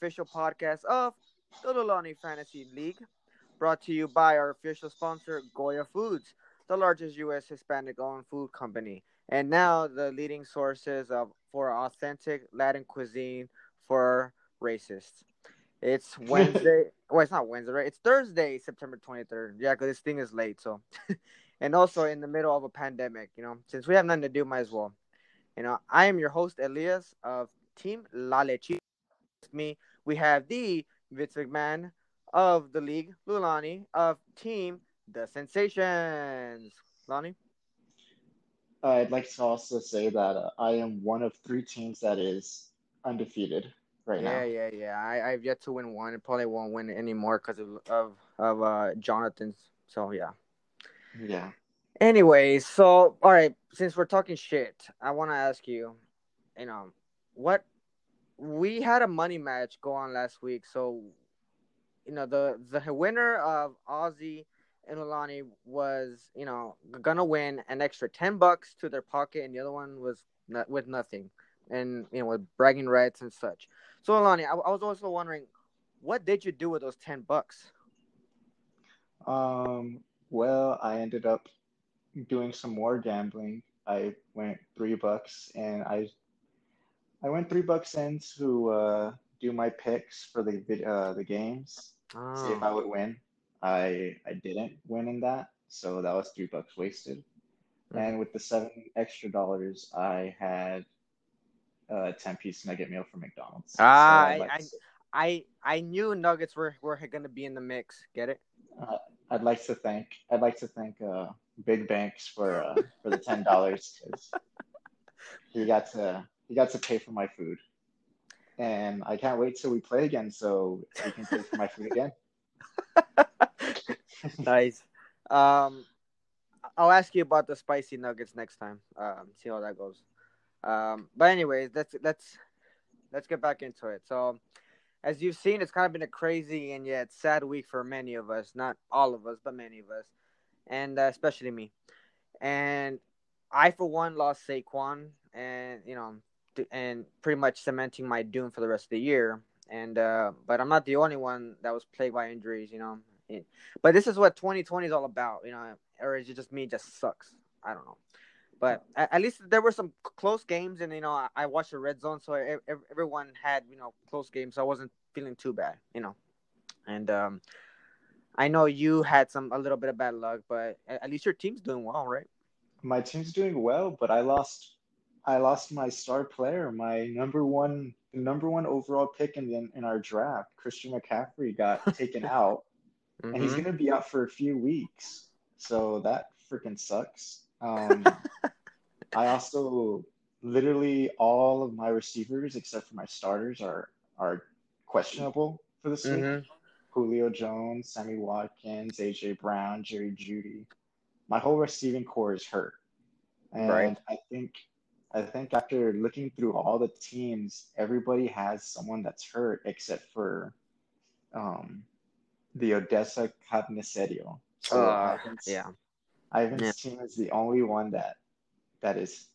official podcast of the Lulani Fantasy League, brought to you by our official sponsor, Goya Foods, the largest U.S. Hispanic-owned food company, and now the leading sources of for authentic Latin cuisine for racists. It's Wednesday. well, it's not Wednesday, right? It's Thursday, September 23rd. Yeah, because this thing is late. So, and also in the middle of a pandemic, you know, since we have nothing to do, might as well. You know, I am your host, Elias of Team La Leche. With me, we have the Vince McMahon of the league, Lulani of Team The Sensations. Lonnie? I'd like to also say that uh, I am one of three teams that is undefeated right yeah, now. Yeah, yeah, yeah. I, I've yet to win one. and probably won't win anymore because of of, of uh, Jonathan's. So yeah. Yeah. Anyway, so all right, since we're talking shit, I want to ask you, you know, what we had a money match go on last week. So, you know, the the winner of Ozzy and Olani was, you know, gonna win an extra ten bucks to their pocket, and the other one was not, with nothing, and you know, with bragging rights and such. So, Olani, I, I was also wondering, what did you do with those ten bucks? Um. Well, I ended up doing some more gambling. I went three bucks, and I I went three bucks in to uh, do my picks for the uh, the games, oh. see if I oh. would win. I I didn't win in that, so that was three bucks wasted. Mm-hmm. And with the seven extra dollars, I had a ten piece nugget meal from McDonald's. Ah, so I, I, I I knew nuggets were were gonna be in the mix. Get it? Uh, I'd like to thank I'd like to thank uh, Big Banks for uh, for the ten dollars because he got to he got to pay for my food, and I can't wait till we play again so he can pay for my food again. nice. Um, I'll ask you about the spicy nuggets next time. Um, see how that goes. Um, but anyways, let's let's let's get back into it. So, as you've seen, it's kind of been a crazy and yet sad week for many of us. Not all of us, but many of us, and uh, especially me. And I, for one, lost Saquon, and you know, and pretty much cementing my doom for the rest of the year. And uh, but I'm not the only one that was plagued by injuries. You know, but this is what 2020 is all about, you know, or is it just me? Just sucks. I don't know. But at, least there were some close games, and you know, I, I watched the red zone, so everyone had you know close games, so I wasn't feeling too bad, you know. And um, I know you had some a little bit of bad luck, but at least your team's doing well, right? My team's doing well, but I lost I lost my star player, my number one number one overall pick in the, in our draft. Christian McCaffrey got taken out mm-hmm. and he's mm-hmm. gonna be out for a few weeks. So that freaking sucks. Um, I also literally all of my receivers except for my starters are are questionable for this mm-hmm. week. Julio Jones, Sammy Watkins, AJ Brown, Jerry Jeudy. My whole receiving corps is hurt. And right. I think I think after looking through all the teams, everybody has someone that's hurt except for um, the Odessa Carnicero. So uh, Ivan's, yeah. Ivan's yeah. team is the only one that that is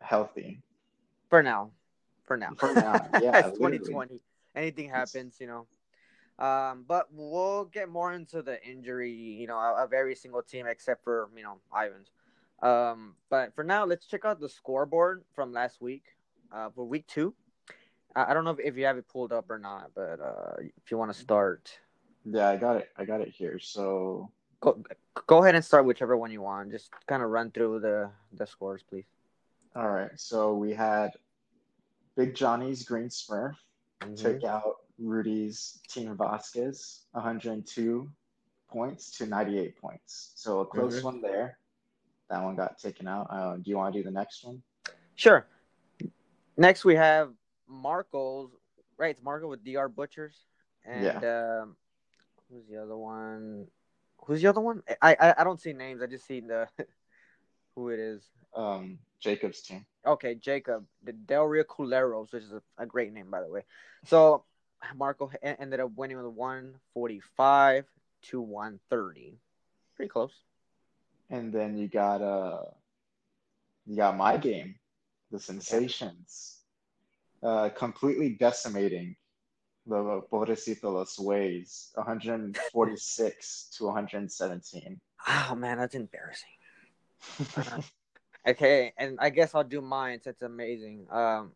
healthy. For now. For now. For now. Yeah. 2020. Anything happens, you know. Um, but we'll get more into the injury, you know, of every single team except for, you know, Ivan's. Um, but for now, let's check out the scoreboard from last week, uh, for week two. I, I don't know if, if you have it pulled up or not, but uh, if you want to start. Yeah, I got it. I got it here. So go go ahead and start whichever one you want. Just kind of run through the the scores, please. All right. So we had Big Johnny's Green Smurf mm-hmm. took out Rudy's Team Vasquez, 102 points to 98 points. So a close mm-hmm. one there. That one got taken out. Uh, do you want to do the next one? Sure. Next we have Marco's. Right, it's Marco with DR Butchers. And yeah. um, Who's the other one? Who's the other one? I I, I don't see names. I just see the who it is. Um, Jacob's team. Okay, Jacob, the Del Rio Culeros, which is a, a great name by the way. So Marco ended up winning with 145 to 130. Pretty close. And then you got uh you got my game, the sensations. Uh completely decimating the Pobrecito Los Ways, 146 to 117. Oh man, that's embarrassing. okay, and I guess I'll do mine. It's amazing. Um,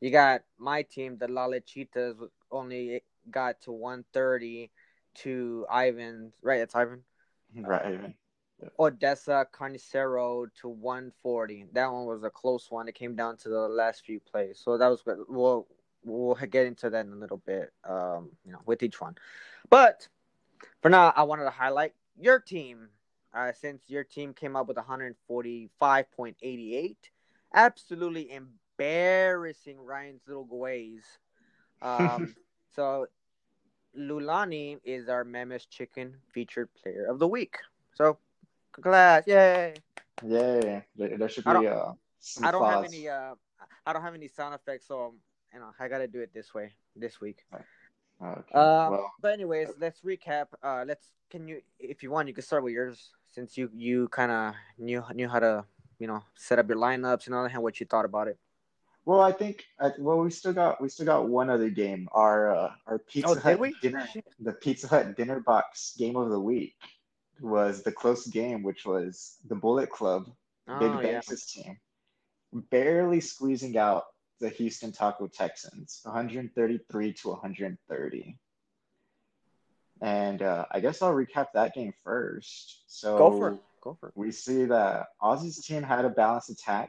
you got my team, the Lalechitas, only got to 130 to Ivan. Right, it's Ivan. Right, Ivan. Odessa Carnicero to 140. That one was a close one. It came down to the last few plays. So that was good. We'll we'll get into that in a little bit. Um, you know, with each one. But for now, I wanted to highlight your team. Uh, since your team came up with 145.88, absolutely embarrassing Ryan's little Guays. Um, so Lulani is our Memes Chicken featured player of the week. So Congrats! Yay! Yay! There, there should be uh, I don't have any uh, I don't have any sound effects, so you know I gotta do it this way this week. Okay. Um, well, but anyways, let's recap. Uh, let's can you if you want you can start with yours since you you kind of knew knew how to you know set up your lineups and all that, what you thought about it. Well, I think well we still got we still got one other game. Our uh, our Pizza oh, Hut dinner the Pizza Hut dinner box game of the week was the close game, which was the Bullet Club, oh, Big Banks' yeah. team, barely squeezing out the Houston Taco Texans, 133 to 130. And uh, I guess I'll recap that game first. So go for it. Go for it. We see that Ozzy's team had a balanced attack,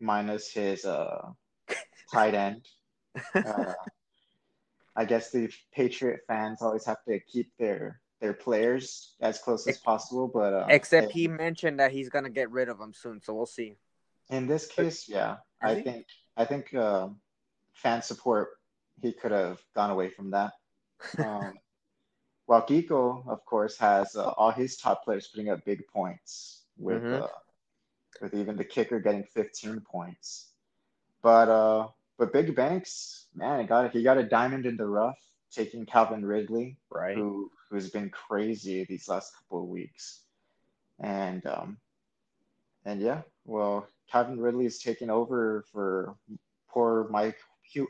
minus his uh, tight end. Uh, I guess the Patriot fans always have to keep their their players as close as possible. But uh, except he mentioned that he's gonna get rid of them soon, so we'll see. In this case, yeah, I he? think I think uh, fan support he could have gone away from that. Um, while Geeko, of course, has uh, all his top players putting up big points with mm-hmm. Uh, with even the kicker getting 15 points. But uh, but Big Banks, man, he got he got a diamond in the rough, taking Calvin Ridley, right? Who who's been crazy these last couple of weeks. And um, and yeah, well, Calvin Ridley is taking over for poor Mike.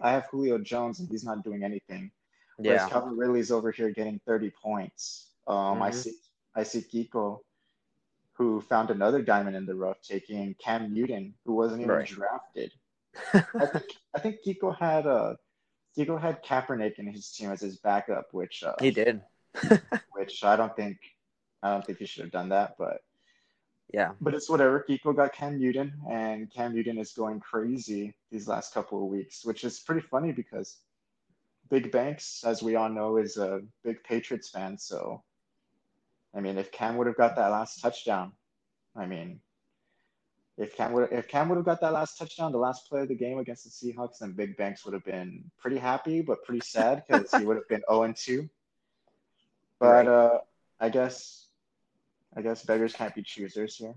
I have Julio Jones, and he's not doing anything. Yeah. Whereas Calvin Ridley's over here getting 30 points. Um, mm-hmm. I see I see Geeko, who found another diamond in the rough, taking Cam Newton, who wasn't even right. drafted. I think I think Geeko had a uh, Geeko had Kaepernick in his team as his backup, which uh, he did. which I don't think I don't think he should have done that, but yeah. But it's whatever. Geeko got Cam Newton, and Cam Newton is going crazy these last couple of weeks, which is pretty funny because Big Banks, as we all know, is a big Patriots fan. So, I mean, if Cam would have got that last touchdown, I mean, if Cam would if Cam would have got that last touchdown, the last play of the game against the Seahawks, then Big Banks would have been pretty happy, but pretty sad because he would have been 0 2. But right. uh, I guess I guess beggars can't be choosers here.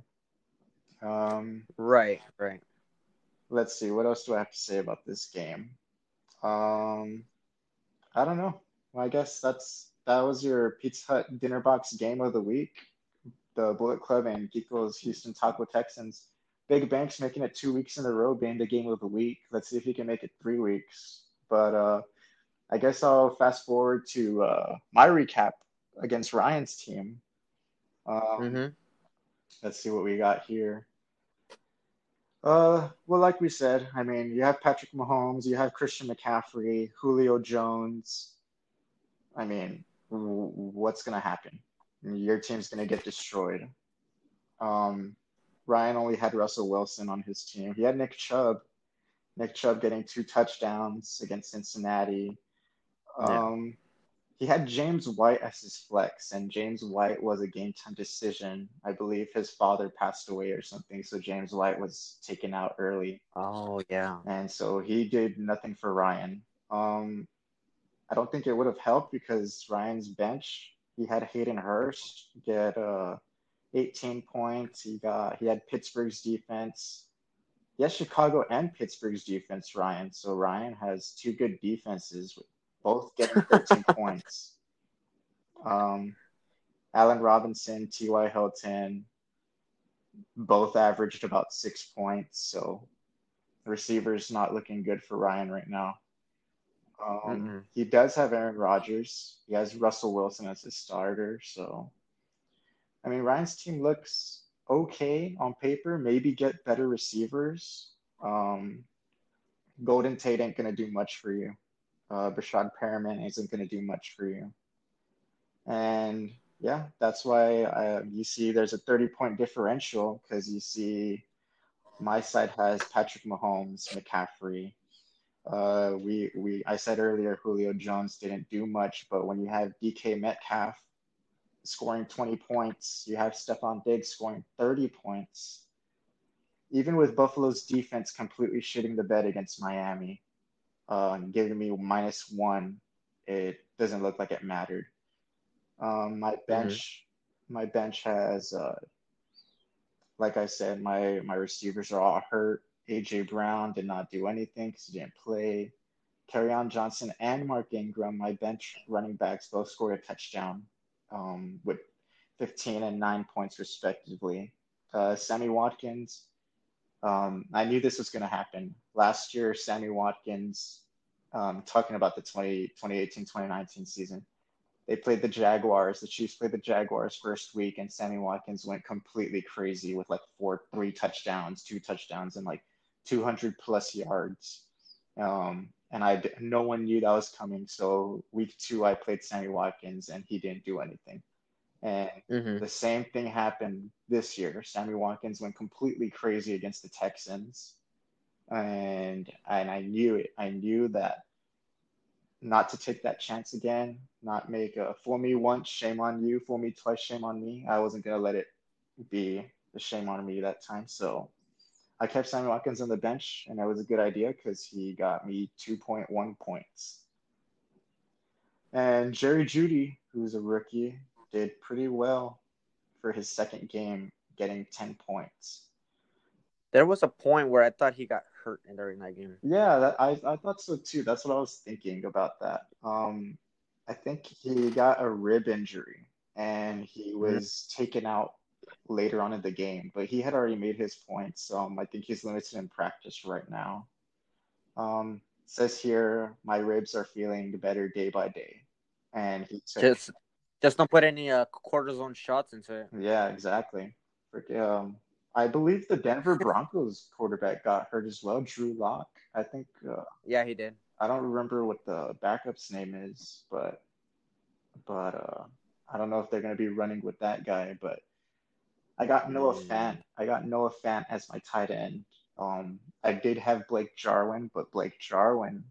Um, right, right. Let's see. What else do I have to say about this game? Um, I don't know. Well, I guess that's that was your Pizza Hut dinner box game of the week. The Bullet Club and Geeko's Houston Taco Texans. Big Banks making it two weeks in a row being the game of the week. Let's see if he can make it three weeks. But uh, I guess I'll fast forward to uh, my recap against Ryan's team. Um, mm-hmm. Let's see what we got here. Uh, well, like we said, I mean, you have Patrick Mahomes, you have Christian McCaffrey, Julio Jones. I mean, what's going to happen? Your team's going to get destroyed. Um, Ryan only had Russell Wilson on his team. He had Nick Chubb. Nick Chubb getting two touchdowns against Cincinnati. Um, he had James White as his flex, and James White was a game time decision. I believe his father passed away or something, so James White was taken out early. Oh yeah. And so he did nothing for Ryan. Um, I don't think it would have helped because Ryan's bench, he had Hayden Hurst get uh 18 points. He got he had Pittsburgh's defense. Yes, Chicago and Pittsburgh's defense, Ryan. So Ryan has two good defenses both getting 13 points. Um, Allen Robinson, T.Y. Hilton, both averaged about six points. So the receivers not looking good for Ryan right now. Um, Mm-mm. he does have Aaron Rodgers. He has Russell Wilson as his starter. So, I mean, Ryan's team looks okay on paper. Maybe get better receivers. Um, Golden Tate ain't gonna do much for you. Uh, Breshad Perriman isn't gonna do much for you. And yeah, that's why uh, you see there's a 30 point differential because you see my side has Patrick Mahomes, McCaffrey. Uh, we we I said earlier Julio Jones didn't do much, but when you have DK Metcalf scoring 20 points, you have Stefon Diggs scoring 30 points. Even with Buffalo's defense completely shitting the bed against Miami, uh, giving me minus one, it doesn't look like it mattered. Um, my bench, my bench has, uh, like I said, my my receivers are all hurt. AJ Brown did not do anything because he didn't play. Kerryon Johnson and Mark Ingram, my bench running backs, both scored a touchdown um, with 15 and 9 points respectively. Uh, Sammy Watkins, um, I knew this was going to happen. Last year, Sammy Watkins, um, talking about the 20, 2018 2019 season, they played the Jaguars. The Chiefs played the Jaguars first week, and Sammy Watkins went completely crazy with like four, three touchdowns, two touchdowns, and like 200 plus yards. Um, and I no one knew that was coming. So week two, I played Sammy Watkins, and he didn't do anything. And Mm-hmm. the same thing happened this year. Sammy Watkins went completely crazy against the Texans, and and I knew it. I knew that not to take that chance again, not make a fool me once, shame on you, fool me twice, shame on me. I wasn't gonna let it be the shame on me that time. So I kept Sammy Watkins on the bench, and that was a good idea because he got me 2.1 points. And Jerry Jeudy, who's a rookie, did pretty well for his second game, getting 10 points. There was a point where I thought he got hurt in during that game. Yeah, that, I, I thought so too. That's what I was thinking about that. Um, I think he got a rib injury and he was taken out later on in the game, but he had already made his points. Um, I think he's limited in practice right now. Um, says here, my ribs are feeling better day by day. And he took, Just, just don't put any uh, cortisone shots into it. yeah, exactly. Um, I believe the Denver Broncos quarterback got hurt as well, Drew Lock. I think uh, Yeah, he did. I don't remember what the backup's name is, but but uh, I don't know if they're gonna be running with that guy. But I got Noah Mm. Fant. I got Noah Fant as my tight end. Um, I did have Blake Jarwin, but Blake Jarwin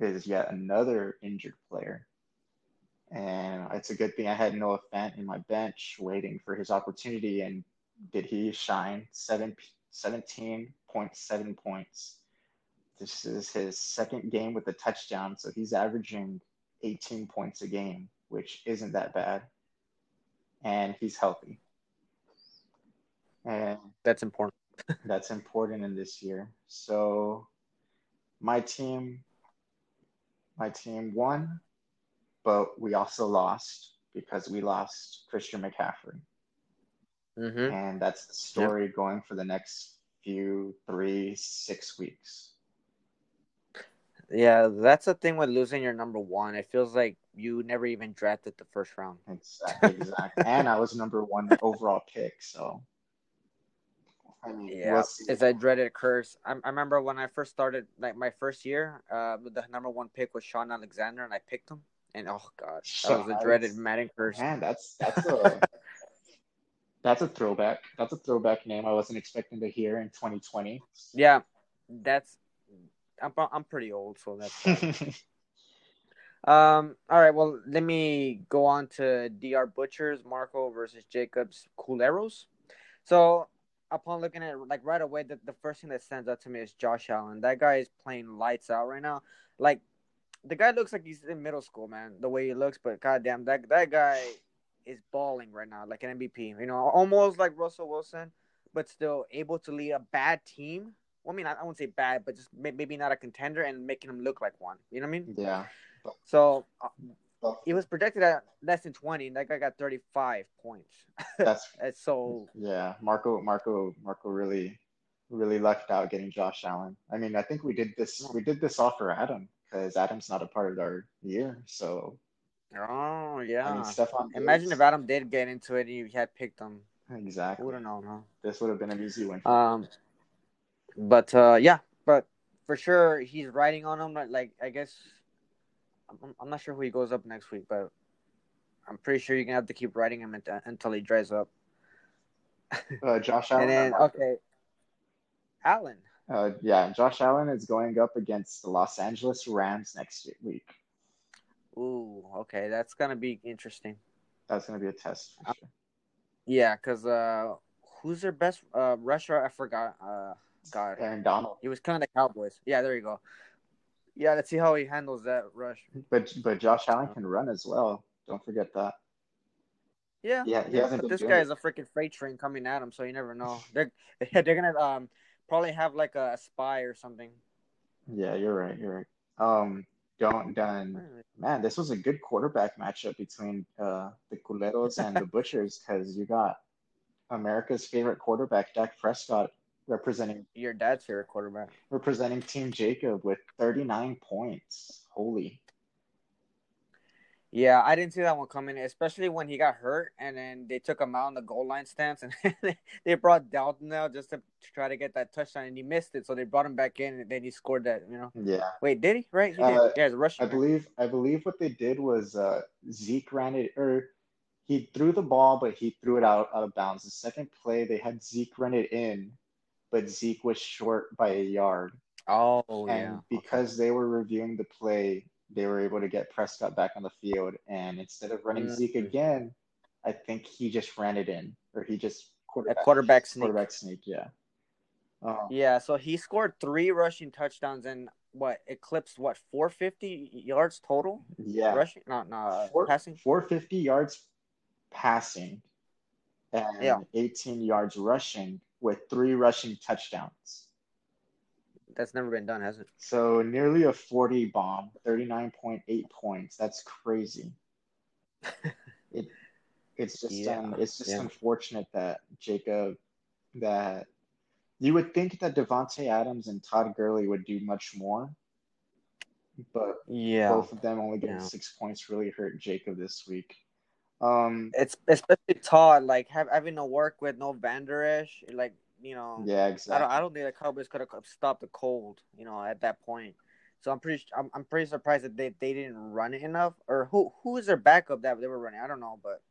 is yet another injured player. And it's a good thing I had Noah Fant in my bench waiting for his opportunity. And did he shine? Seven, 17.7 points. This is his second game with a touchdown, so he's averaging 18 points a game, which isn't that bad. And he's healthy. And That's important. that's important in this year. So my team my team won, but we also lost because we lost Christian McCaffrey. Mm-hmm. And that's the story going for the next few three, six weeks. Yeah, that's the thing with losing your number one. It feels like you never even drafted the first round. Exactly, exactly. and I was number one overall pick, so I mean, Yeah, we'll it's a dreaded curse. I, I remember when I first started, like my first year, uh, the number one pick was Shaun Alexander, and I picked him. And oh gosh, that was a dreaded Madden curse. Man, that's that's a that's a throwback. That's a throwback name I wasn't expecting to hear in 2020. Yeah, that's. I'm I'm pretty old, so that's. um. All right. Well, let me go on to Dr. Butchers Marco versus Jacobs Culeros. So, upon looking at it, like right away, the, the first thing that stands out to me is Josh Allen. That guy is playing lights out right now. Like, the guy looks like he's in middle school, man. The way he looks, but goddamn, that that guy is balling right now, like an MVP. You know, almost like Russell Wilson, but still able to lead a bad team. Well, I mean, I, I wouldn't say bad, but just may, maybe not a contender and making him look like one. You know what I mean? yeah. So uh, it was projected at less than twenty, and that guy got thirty-five points. that's so yeah. Marco Marco Marco really really lucked out getting Josh Allen. I mean, I think we did this we did this offer Adam because Adam's not a part of our year. So Oh yeah. I mean, Stefon. Imagine Diggs- if Adam did get into it and you had picked him. Exactly. would have known, huh? This would have been an easy win. Um, but uh, yeah, but for sure he's riding on him. Like I guess I'm, I'm not sure who he goes up next week, but I'm pretty sure you're gonna have to keep riding him until, until he dries up. Uh, Josh Allen. and then okay, Allen. Uh, yeah, Josh Allen is going up against the Los Angeles Rams next week. Ooh, okay, that's gonna be interesting. That's going to be a test for sure. Yeah, cause uh, who's their best uh rusher? I forgot. Uh, God, Aaron Donald. he was kind of the Cowboys. Yeah, there you go. Yeah, let's see how he handles that rush. But but Josh Allen can run as well. Don't forget that. Yeah, Yeah, he hasn't but this guy it. is a freaking freight train coming at him, so you never know. They're they're gonna um probably have like a, spy or something. Yeah, you're right. You're right. Um, don't done. Man, this was a good quarterback matchup between uh, the Culeros and the Butchers because you got America's favorite quarterback, Dak Prescott, representing Your dad's favorite quarterback. representing Team Jacob with 39 points. Holy. Yeah, I didn't see that one coming, especially when he got hurt, and then they took him out on the goal line stance, and they brought Dalton out just to try to get that touchdown, and he missed it, so they brought him back in, and then he scored that. You know, Yeah. wait, did he? Right? He Uh. Yeah, it's rushing. I believe I believe what they did was uh, Zeke ran it or he threw the ball, but he threw it out out of bounds. The second play, they had Zeke run it in, but Zeke was short by a yard. Oh and yeah. because they were reviewing the play, they were able to get Prescott back on the field. And instead of running Mhm. Zeke again, I think he just ran it in, or he just A quarterback quarterback sneak. quarterback sneak. Yeah. Um, Yeah, so he scored three rushing touchdowns and what eclipsed what 450 yards total yeah. rushing? not no, uh, Four- passing. 450 yards passing and Yeah. 18 yards rushing with three rushing touchdowns. That's never been done, has it? So nearly a 40 bomb, 39.8 points. That's crazy. it it's just Yeah, um, it's just yeah. unfortunate that Jacob that you would think that Davante Adams and Todd Gurley would do much more, but Yeah. both of them only getting Yeah. six points really hurt Jacob this week. Um, It's especially Todd, like have, having to work with no Vander Esch, like you know, yeah, I exactly. don't, I don't think the Cowboys could have stopped the cold, you know, at that point. So I'm pretty, I'm, I'm pretty surprised that they, they didn't run it enough. Or who who is their backup that they were running? I don't know, but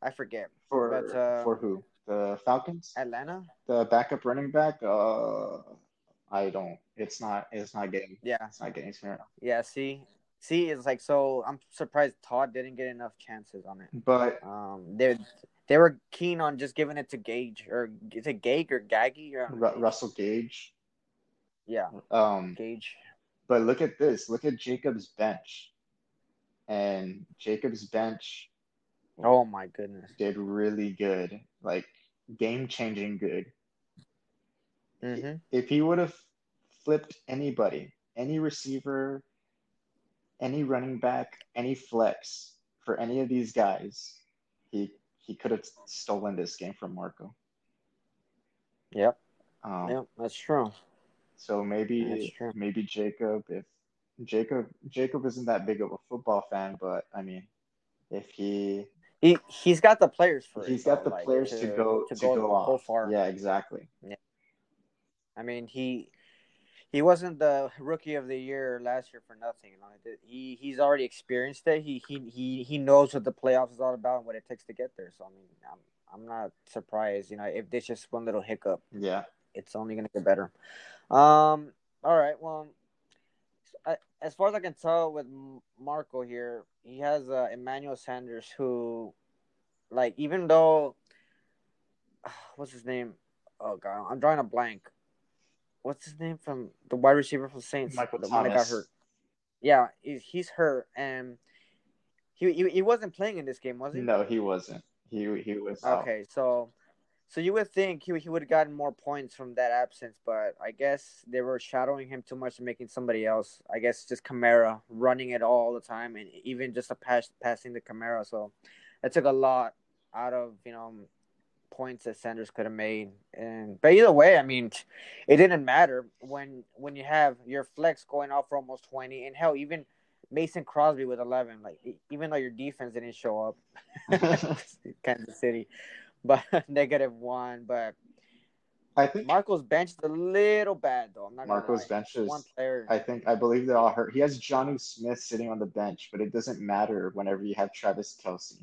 I forget. For But, uh, for who? The Falcons? Atlanta, The backup running back? Uh, I don't. It's not. It's not getting. yeah, It's not getting smart. yeah. See, see, it's like so. I'm surprised Todd didn't get enough chances on it. But Um, they they were keen on just giving it to Gage or is it Gage or Gaggy or Ru- Russell Gage. Yeah, Um, Gage. but look at this. Look at Jacob's bench. And Jacob's bench Oh my goodness. did really good, like game changing good. hmm If he would have flipped anybody, any receiver, any running back, any flex for any of these guys, he he could have stolen this game from Marco. Yep. Um, Yep. That's true. So maybe true. maybe Jacob, if Jacob Jacob isn't that big of a football fan, but I mean, if he He he's got the players for it. he's got though, the like, players to, go to, go, go off. far. Yeah, exactly. Yeah. I mean he he wasn't the rookie of the year last year for nothing. Know, he he's already experienced it. He he he he knows what the playoffs is all about and what it takes to get there. So I mean, I'm I'm not surprised. You know, if there's just one little hiccup, Yeah. it's only gonna get better. Um. All right. Well, I, as far as I can tell with Marco here, he has uh, Emmanuel Sanders, who, like, even though, what's his name? Oh God, I'm drawing a blank. What's his name from the wide receiver from Saints? Michael the one that got Thomas. hurt. Yeah, he's, he's hurt, and he, he he wasn't playing in this game, was he? No, he wasn't. He he was out. Okay, so so you would think he he would have gotten more points from that absence, but I guess they were shadowing him too much and making somebody else. I guess just Kamara running it all the time, and even just a pass passing the Kamara. So it took a lot out of you know points that Sanders could have made. And but either way, I mean, it didn't matter when when you have your flex going off for almost twenty, and hell, even Mason Crosby with eleven. Like even though your defense didn't show up, Kansas City, but negative one. But I think Marco's bench is a little bad though. I'm not Marco's bench is. one player. I think I believe they're all hurt. He has Jonnu Smith sitting on the bench, but it doesn't matter whenever you have Travis Kelce.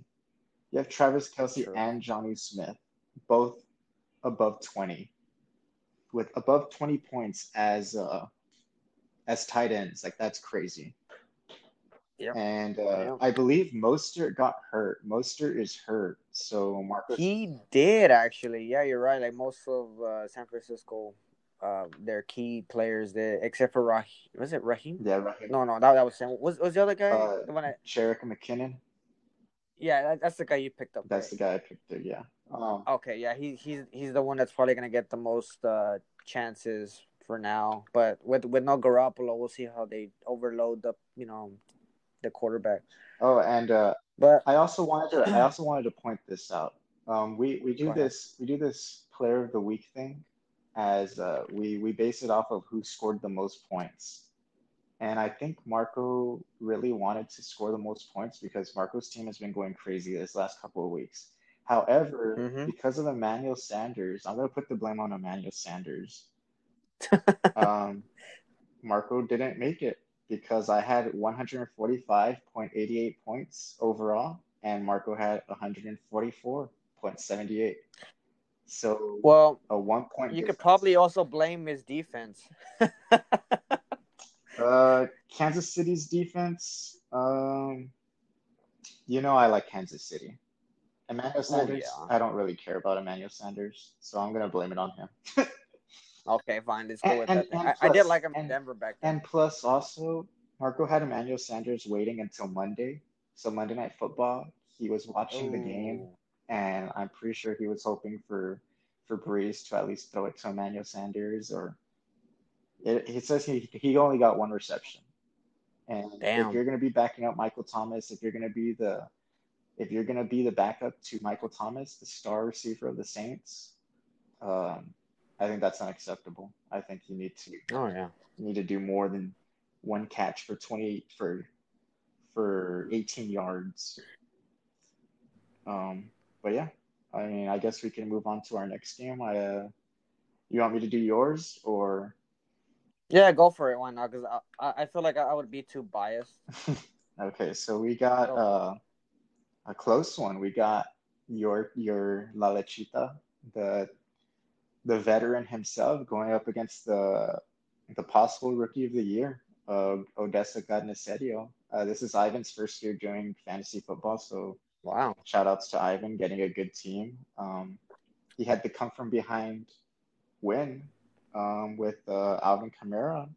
You have Travis Kelce and Jonnu Smith, both above twenty, with above twenty points as uh as tight ends. Like that's crazy. Yeah. And uh, Yep. I believe Mostert got hurt. Mostert is hurt, so Marcus. He did actually. Yeah, you're right. Like most of uh, San Francisco, uh, their key players, there, except for Raheem. Was it Raheem? yeah, right. No, no, that, that was Sam. Was was the other guy Uh, the one? I, Jerick McKinnon. yeah, that, that's the guy you picked up. That's the guy I picked there. Yeah. Um, Okay, yeah, he he's he's the one that's probably gonna get the most uh, chances for now. But with with no Garoppolo, we'll see how they overload the you know the quarterback. oh, and uh, But I also wanted to I also wanted to point this out. Um, we we do this we do this player of the week thing as uh, we we base it off of who scored the most points. And I think Marco really wanted to score the most points because Marco's team has been going crazy this last couple of weeks. However, Mhm. because of Emmanuel Sanders, I'm gonna put the blame on Emmanuel Sanders. um, Marco didn't make it because I had 145.88 points overall, and Marco had 144.78. So well, a one point. you could probably also blame his defense. Uh, Kansas City's defense. Um, you know I like Kansas City. Emmanuel oh, Sanders. yeah. I don't really care about Emmanuel Sanders, so I'm gonna blame it on him. okay, fine, let's go And- with and- that. And I, I did like him in Denver back then. And plus, also, Marco had Emmanuel Sanders waiting until Monday. So Monday Night Football, he was watching the game, and I'm pretty sure he was hoping for for Brees to at least throw it to Emmanuel Sanders. Or it, he says he he only got one reception. And Damn. if you're going to be backing up Michael Thomas, if you're going to be the if you're going to be the backup to Michael Thomas, the star receiver of the Saints, um, I think that's unacceptable. I think you need to Oh yeah. you need to do more than one catch for twenty for for 18 yards. Um, but yeah, I mean, I guess we can move on to our next game. I, uh, you want me to do yours or? Yeah, go for it. Why not? Because I, I I feel like I would be too biased. Okay, so we got Go. uh, a close one. We got your your La Lechita, the the veteran himself, going up against the the possible rookie of the year, uh, Odessa Carnicero. Uh, this is Ivan's first year doing fantasy football, so Wow. shout outs to Ivan getting a good team. Um, he had the come from behind win um, with uh, Alvin Kamara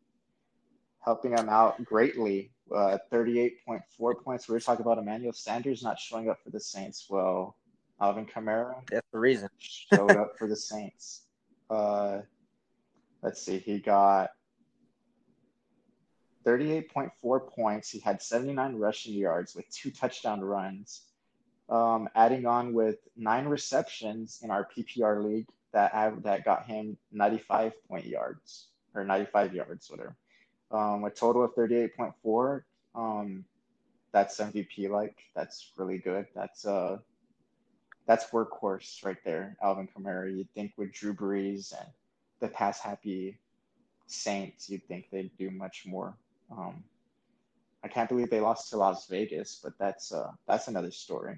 helping him out greatly. Uh, 38.4 points. We were talking about Emmanuel Sanders not showing up for the Saints. Well, Alvin Kamara That's the reason. showed up for the Saints. Uh, let's see, he got 38.4 points. He had 79 rushing yards with two touchdown runs. Um, adding on with nine receptions in our PPR league that that got him 95 point yards or 95 yards, whatever. Um, a total of 38.4. Um, that's MVP like. That's really good. That's uh that's workhorse right there, Alvin Kamara. You'd think with Drew Brees and the pass happy Saints, you'd think they'd do much more. Um, I can't believe they lost to Las Vegas, but that's uh, that's another story.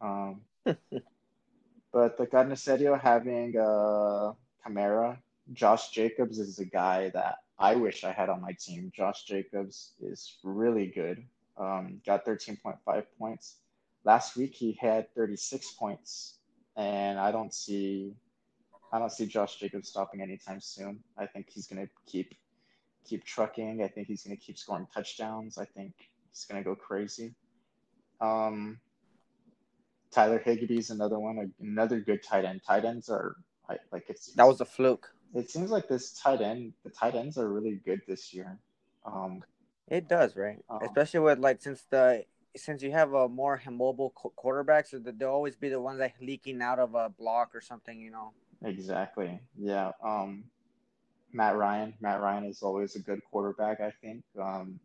Um, but the Carnicero having uh, Kamara, Josh Jacobs is a guy that I wish I had on my team. Josh Jacobs is really good. Um, got 13.5 points last week he had 36 points and i don't see i don't see josh jacobs stopping anytime soon i think he's going to keep keep trucking i think he's going to keep scoring touchdowns i think he's going to go crazy um tyler higbee's another one another good tight end tight ends are like it's That was a fluke. It seems like this tight end the tight ends are really good this year um It does, right? Um, Especially with like since the since you have a more mobile quarterback, so they'll always be the ones that leaking out of a block or something, you know. Exactly. Yeah. Um, Matt Ryan. Matt Ryan is always a good quarterback. I think. Um,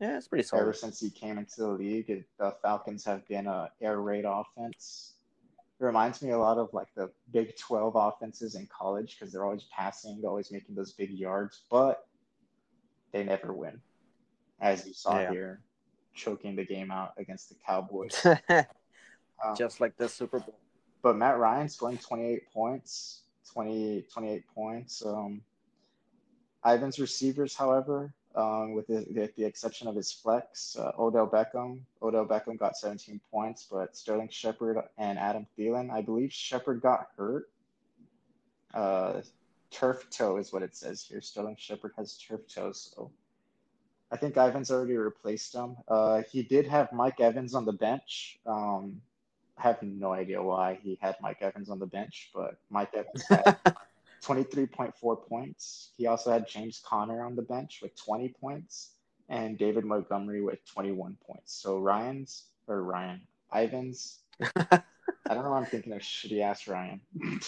yeah, it's pretty solid. Ever since he came into the league, it, the Falcons have been a air raid offense. It reminds me a lot of like the Big Twelve offenses in college because they're always passing, always making those big yards, but they never win, as you saw yeah. here, choking the game out against the Cowboys. um, Just like the Super Bowl. But Matt Ryan scoring 28 points, 20, 28 points. Um, Ivan's receivers, however, um, with, the, the exception of his flex, uh, Odell Beckham. Odell Beckham got 17 points, but Sterling Shepard and Adam Thielen. I believe Shepard got hurt. Uh, turf toe is what it says here. Sterling Shepard has turf toe, so I think Ivan's already replaced him. Uh, he did have Mike Evans on the bench. Um, I have no idea why he had Mike Evans on the bench, but Mike Evans had 23.4 points. He also had James Conner on the bench with 20 points and David Montgomery with 21 points. So Ryan's or Ryan Ivan's. I don't know. I'm thinking of shitty ass Ryan.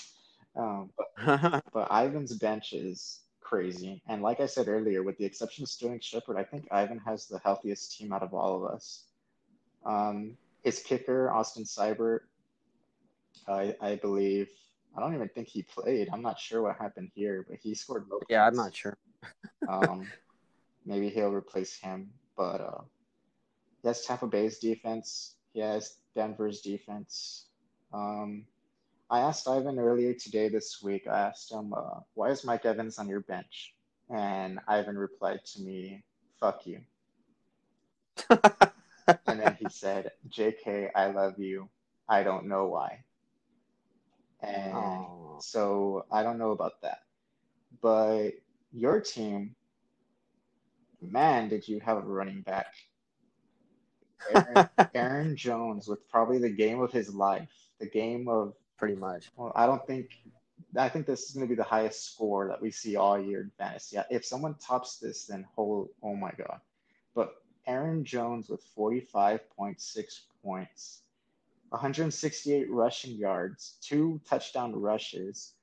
um, but, but Ivan's bench is crazy. And like I said earlier, with the exception of Sterling Shepard, I think Ivan has the healthiest team out of all of us. Um, his kicker, Austin Seibert, I, I believe. I don't even think he played. I'm not sure what happened here, but he scored no. Yeah, I'm not sure. um, maybe he'll replace him, but uh, he has Tampa Bay's defense. He has Denver's defense. Um, I asked Ivan earlier today this week. I asked him, uh, "Why is Mike Evans on your bench?" And Ivan replied to me, "Fuck you." and then he said, JK, I love you. I don't know why. And oh. so I don't know about that. But your team, man, did you have a running back? Aaron, Aaron Jones with probably the game of his life, the game of pretty much. Well, I don't think I think this is going to be the highest score that we see all year in fantasy. If someone tops this, then whole oh my god! But Aaron Jones with 45.6 points, 168 rushing yards, two touchdown rushes,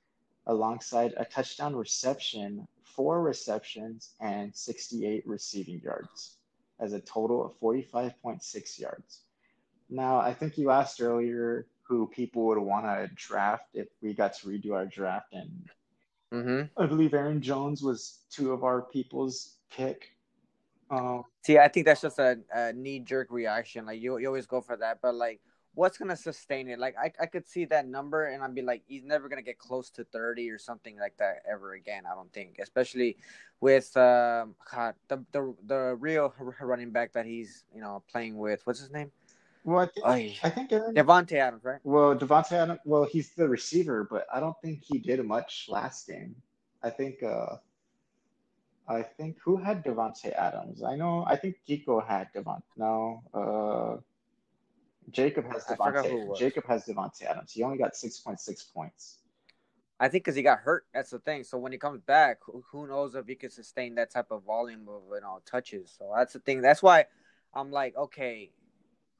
alongside a touchdown reception, four receptions, and 68 receiving yards, as a total of 45.6 yards. Now, I think you asked earlier who people would want to draft if we got to redo our draft, and mm-hmm. I believe Aaron Jones was two of our people's pick. Um, See, I think that's just a, a knee jerk reaction. Like you, you always go for that, but like, what's gonna sustain it? Like, I, I could see that number, and I'd be like, he's never gonna get close to thirty or something like that ever again. I don't think, especially with um, God, the the the real running back that he's you know playing with. What's his name? Well, I think, Oy. I think Aaron, Davante Adams, right? Well, Davante Adams. Well, he's the receiver, but I don't think he did much last game. I think uh, I think who had Davante Adams? I know. I think Kiko had Davante. No, uh, Jacob has Davante. Jacob has Davante Adams. He only got six point six points. I think because he got hurt. That's the thing. So when he comes back, who, who knows if he can sustain that type of volume of you know touches. So that's the thing. That's why I'm like, okay,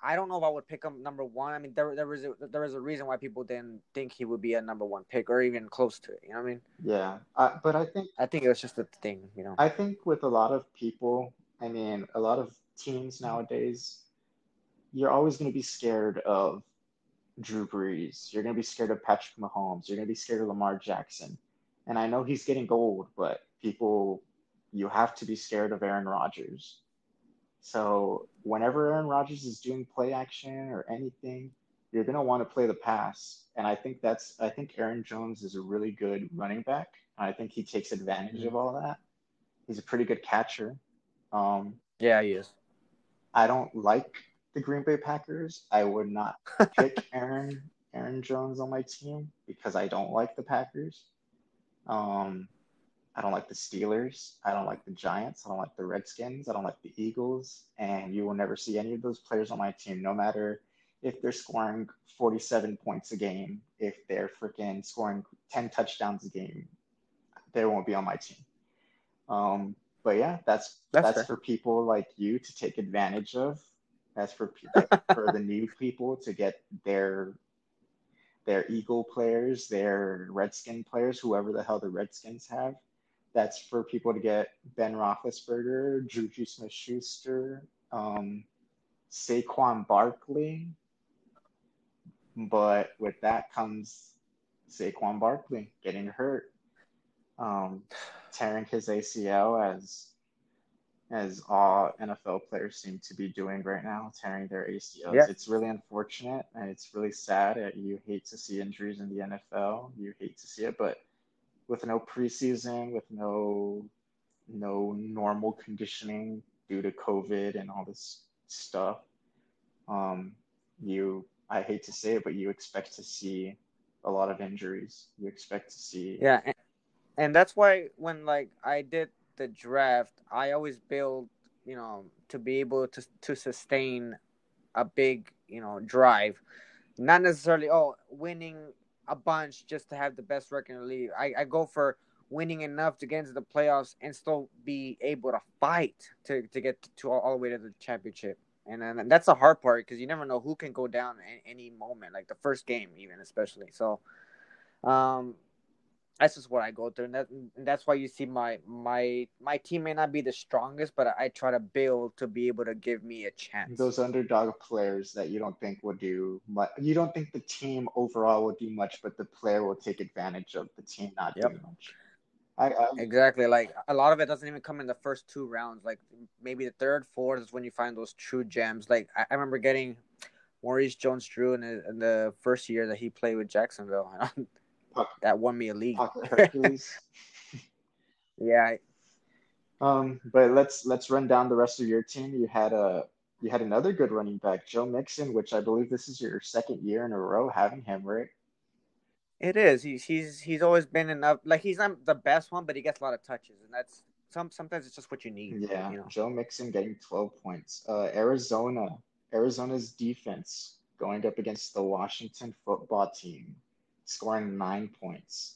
I don't know if I would pick him number one. I mean, there there was a, there was a reason why people didn't think he would be a number one pick or even close to it. You know what I mean? Yeah, uh, but I think I think it was just a thing. You know, I think with a lot of people, I mean, a lot of teams nowadays, you're always going to be scared of Drew Brees. You're going to be scared of Patrick Mahomes. You're going to be scared of Lamar Jackson. And I know he's getting old, but people, you have to be scared of Aaron Rodgers. So whenever Aaron Rodgers is doing play action or anything, you're going to want to play the pass. And I think that's, I think Aaron Jones is a really good running back. I think he takes advantage of all that. He's a pretty good catcher. Um, yeah, he is. I don't like the Green Bay Packers. I would not pick Aaron Aaron Jones on my team because I don't like the Packers. Um, I don't like the Steelers. I don't like the Giants. I don't like the Redskins. I don't like the Eagles. And you will never see any of those players on my team, no matter if they're scoring 47 points a game, if they're freaking scoring 10 touchdowns a game, they won't be on my team. Um, but yeah, that's that's, that's for people like you to take advantage of. That's for for the new people to get their their Eagle players, their Redskin players, whoever the hell the Redskins have. That's for people to get Ben Roethlisberger, Juju Smith-Schuster, um, Saquon Barkley. But with that comes Saquon Barkley getting hurt, um, tearing his ACL as as all NFL players seem to be doing right now, tearing their ACLs. Yeah. It's really unfortunate and it's really sad. You hate to see injuries in the NFL. You hate to see it, but with no preseason, with no no normal conditioning due to COVID and all this stuff, um, you I hate to say it, but you expect to see a lot of injuries. You expect to see yeah, and, and that's why when like I did the draft, I always build, you know, to be able to to sustain a big, you know, drive. Not necessarily oh winning a bunch just to have the best record in the league. I, I go for winning enough to get into the playoffs and still be able to fight to, to get to all, all the way to the championship. And then and that's the hard part because you never know who can go down at any moment, like the first game, even especially. So, um, that's just what I go through, and, that, and that's why you see my my my team may not be the strongest, but I, I, try to build to be able to give me a chance. Those underdog players that you don't think will do much, you don't think the team overall will do much, but the player will take advantage of the team not yep. doing much. I, I, exactly. Like a lot of it doesn't even come in the first two rounds. Like maybe the third, fourth is when you find those true gems. Like I, I remember getting Maurice Jones-Drew in the, in the first year that he played with Jacksonville. that won me a league. yeah. Um, but let's let's run down the rest of your team. You had a you had another good running back, Joe Mixon, which I believe this is your second year in a row having him, right? It is. He's he's he's always been enough. Like he's not the best one, but he gets a lot of touches, and that's some sometimes it's just what you need. Yeah, you know? Joe Mixon getting twelve points. Uh, Arizona, Arizona's defense going up against the Washington football team scoring nine points.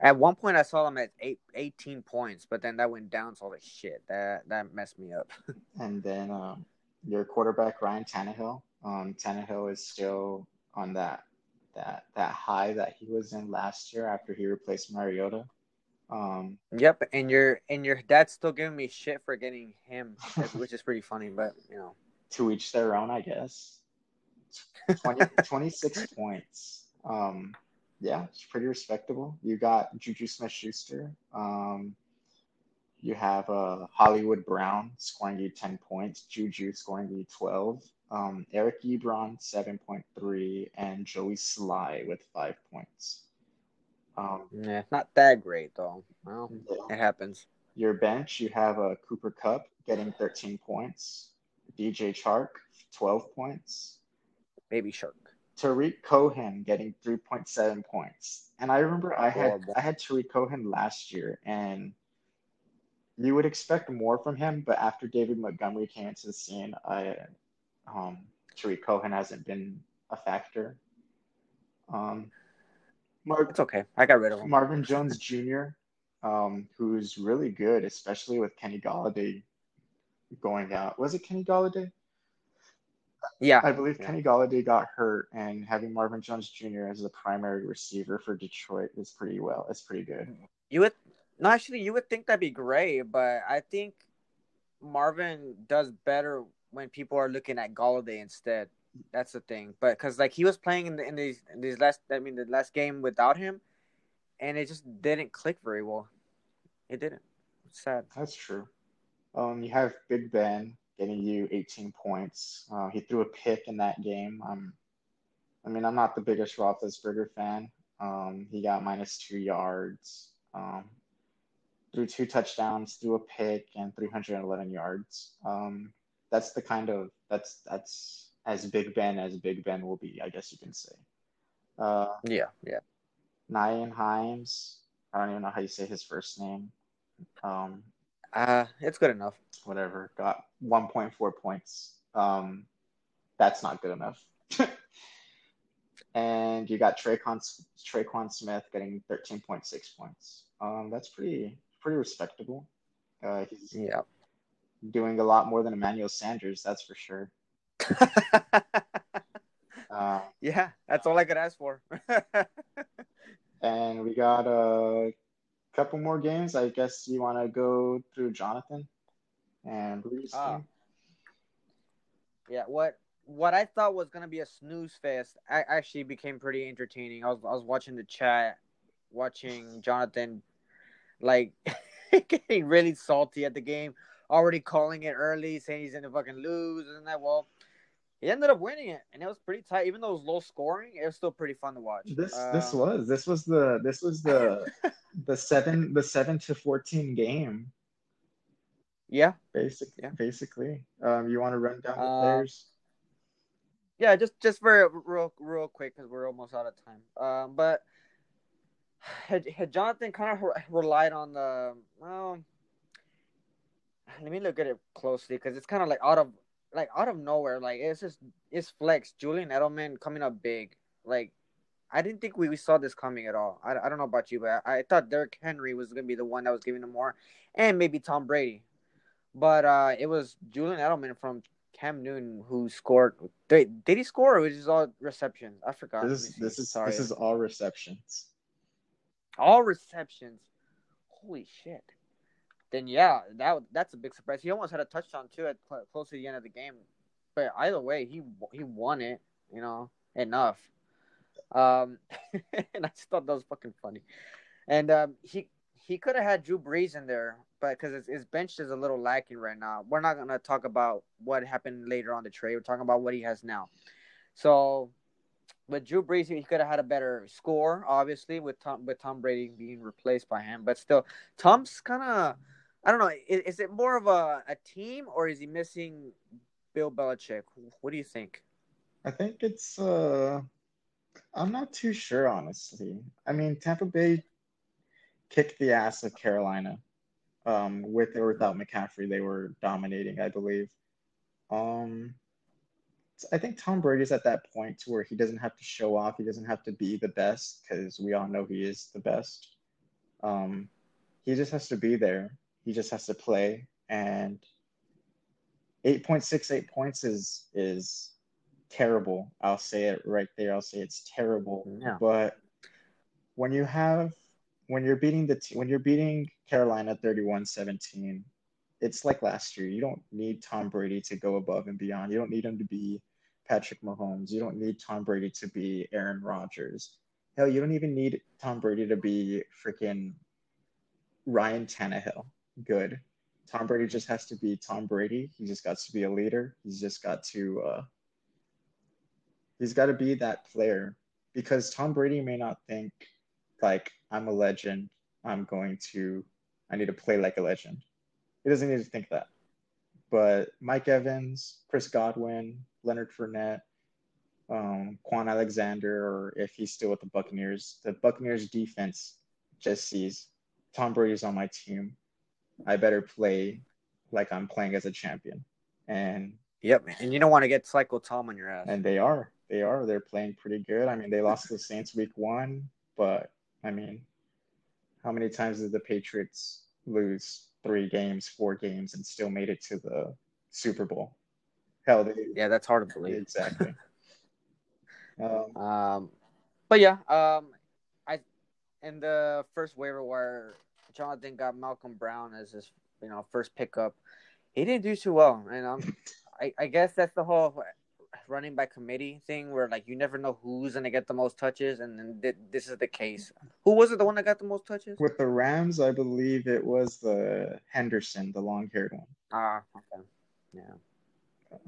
At one point, I saw him at eight, 18 points, but then that went down. So, like, shit, that that messed me up. and then um, your quarterback Ryan Tannehill. Um, Tannehill is still on that that that high that he was in last year after he replaced Mariota. Um, yep, and your and your dad's still giving me shit for getting him, which is pretty funny. But you know, to each their own, I guess. 20, 26 points. Um, yeah, it's pretty respectable. You got Juju Smith Schuster. Um, you have uh, Hollywood Brown scoring you 10 points, Juju scoring you 12, um, Eric Ebron 7.3, and Joey Slye with 5 points. Um, yeah, not that great, though. Well, yeah. it happens. Your bench, you have a uh, Cooper Kupp getting 13 points, DJ Chark 12 points. Baby Shark. Tarik Cohen getting 3.7 points. And I remember I had I had Tarik Cohen last year and you would expect more from him, but after David Montgomery came into the scene, I um Tarik Cohen hasn't been a factor. Um Mar- it's okay. I got rid of him. Marvin Jones Jr., um, who's really good, especially with Kenny Golladay going out. Was it Kenny Golladay? Yeah, I believe yeah. Kenny Golladay got hurt, and having Marvin Jones Jr. as the primary receiver for Detroit is pretty well. It's pretty good. You would no, actually, you would think that'd be great, but I think Marvin does better when people are looking at Golladay instead. That's the thing, but because like he was playing in the in these in these last, I mean, the last game without him, and it just didn't click very well. It didn't. It's sad. That's true. Um, you have Big Ben, getting you 18 points. Uh, he threw a pick in that game. Um, I mean, I'm not the biggest Roethlisberger fan. Um, he got minus two yards, um, threw two touchdowns, threw a pick, and 311 yards. Um, that's the kind of that's that's as Big Ben as Big Ben will be, I guess you can say. Uh, yeah, yeah. Nyheim Hines. I don't even know how you say his first name. Um, uh, it's good enough. Whatever. Got 1.4 points. Um, that's not good enough. and you got Tre'Quan, Tre'Quan Smith getting 13.6 points. Um, that's pretty pretty respectable. Uh, he's yeah doing a lot more than Emmanuel Sanders, that's for sure. Uh, yeah, that's all I could ask for. and we got a couple more games. I guess you want to go through Jonathan and team. yeah, what what I thought was gonna be a snooze fest I actually became pretty entertaining. I was I was watching the chat, watching Jonathan like getting really salty at the game, already calling it early, saying he's gonna fucking lose and that. Well, he ended up winning it, and it was pretty tight. Even though it was low scoring, it was still pretty fun to watch. This this Um, was this was the this was the the seven the seven to fourteen game yeah, basically Yeah. basically. Um, you want to run down the Uh, players? yeah, just just very real real quick because we're almost out of time. Um, but had, had Jonathan kind of relied on the well. Let me look at it closely because it's kind of like out of like out of nowhere. Like it's just it's flex. Julian Edelman coming up big. Like I didn't think we, we saw this coming at all. I, I don't know about you, but I, I thought Derrick Henry was gonna be the one that was giving him more, and maybe Tom Brady. But uh, it was Julian Edelman from Cam Newton who scored. Did, did he score or was it all receptions? I forgot. This is this is sorry. this is all receptions. all receptions. Holy shit! Then yeah, that that's a big surprise. He almost had a touchdown too at close to the end of the game. But either way, he he won it. You know, enough. Um, and I just thought that was fucking funny. And um, he he could have had Drew Brees in there, but because his, his bench is a little lacking right now. We're not gonna talk about what happened later on the trade. We're talking about what he has now. So with Drew Brees, he could have had a better score, obviously, with Tom with Tom Brady being replaced by him. But still, Tom's kind of, I don't know, is, is it more of a, a team or is he missing Bill Belichick? What do you think? I think it's uh I'm not too sure honestly. I mean Tampa Bay kicked the ass of Carolina. Um with or without McCaffrey, they were dominating, I believe. Um I think Tom Brady's at that point to where he doesn't have to show off, he doesn't have to be the best because we all know he is the best. Um he just has to be there. He just has to play and 8.68 points is is terrible. I'll say it right there. I'll say it's terrible. Yeah. But when you have when you're beating the t- when you're beating Carolina 31-17, it's like last year. You don't need Tom Brady to go above and beyond. You don't need him to be Patrick Mahomes. You don't need Tom Brady to be Aaron Rodgers. Hell, you don't even need Tom Brady to be freaking Ryan Tannehill. Good. Tom Brady just has to be Tom Brady. He just got to be a leader. He's just got to uh, he's got to be that player because Tom Brady may not think like I'm a legend. I'm going to I need to play like a legend. He doesn't need to think that. But Mike Evans, Chris Godwin, Leonard Fournette, um, Kwon Alexander, or if he's still with the Buccaneers, the Buccaneers defense just sees Tom Brady's on my team. I better play like I'm playing as a champion. And Yep, and you don't want to get Psycho Tom on your ass. and they are. They are. They're playing pretty good. I mean, they lost to the Saints week one, but I mean, how many times did the Patriots lose three games, four games, and still made it to the Super Bowl? Hell, they yeah, that's hard to believe. exactly. um, Um, but yeah, um, I in the first waiver wire, Jonathan got Malcolm Brown as his you know first pickup. He didn't do too well, and um, I I guess that's the whole running by committee thing where like you never know who's gonna get the most touches, and then th- this is the case. Who was it the one that got the most touches? with the Rams, I believe it was the Henderson, the long-haired one. Ah, okay, yeah,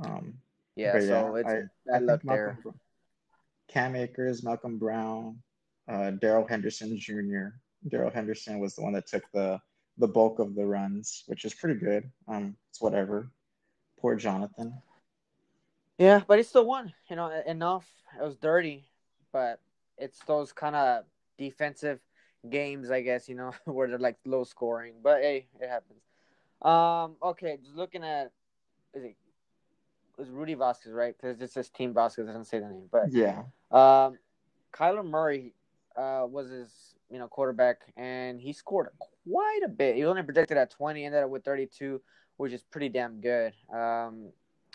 Um, yeah. so it's I, I bad luck there. Cam Akers, Malcolm Brown, uh, Darrell Henderson Jr. Darrell Henderson was the one that took the the bulk of the runs, which is pretty good. Um, it's whatever. Poor Jonathan. Yeah, but he still won. You know, enough. It was dirty, but it's those kind of defensive games, I guess. You know, where they're like low scoring. But hey, it happens. Um. Okay, just looking at is it was Rudy Vasquez right? Because it says Team Vasquez. It doesn't say the name, but Yeah. um, Kyler Murray uh was his you know quarterback, and he scored quite a bit. He was only projected at twenty, ended up with thirty two, which is pretty damn good. Um,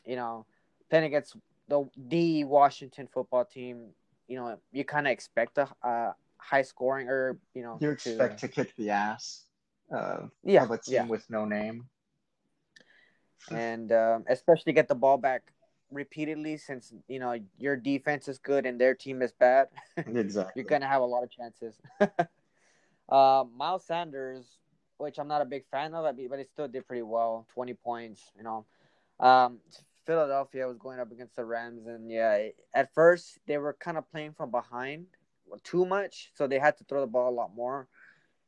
you know playing against the the Washington football team, you know, you kind of expect a uh, high scoring or you know You expect to, kick the ass uh, yeah of a team yeah with no name. and um, especially get the ball back repeatedly since you know your defense is good and their team is bad. Exactly. you're gonna have a lot of chances. uh, Miles Sanders, which I'm not a big fan of, but he still did pretty well. Twenty points, you know. Um, Philadelphia was going up against the Rams, and yeah, at first they were kind of playing from behind too much, so they had to throw the ball a lot more.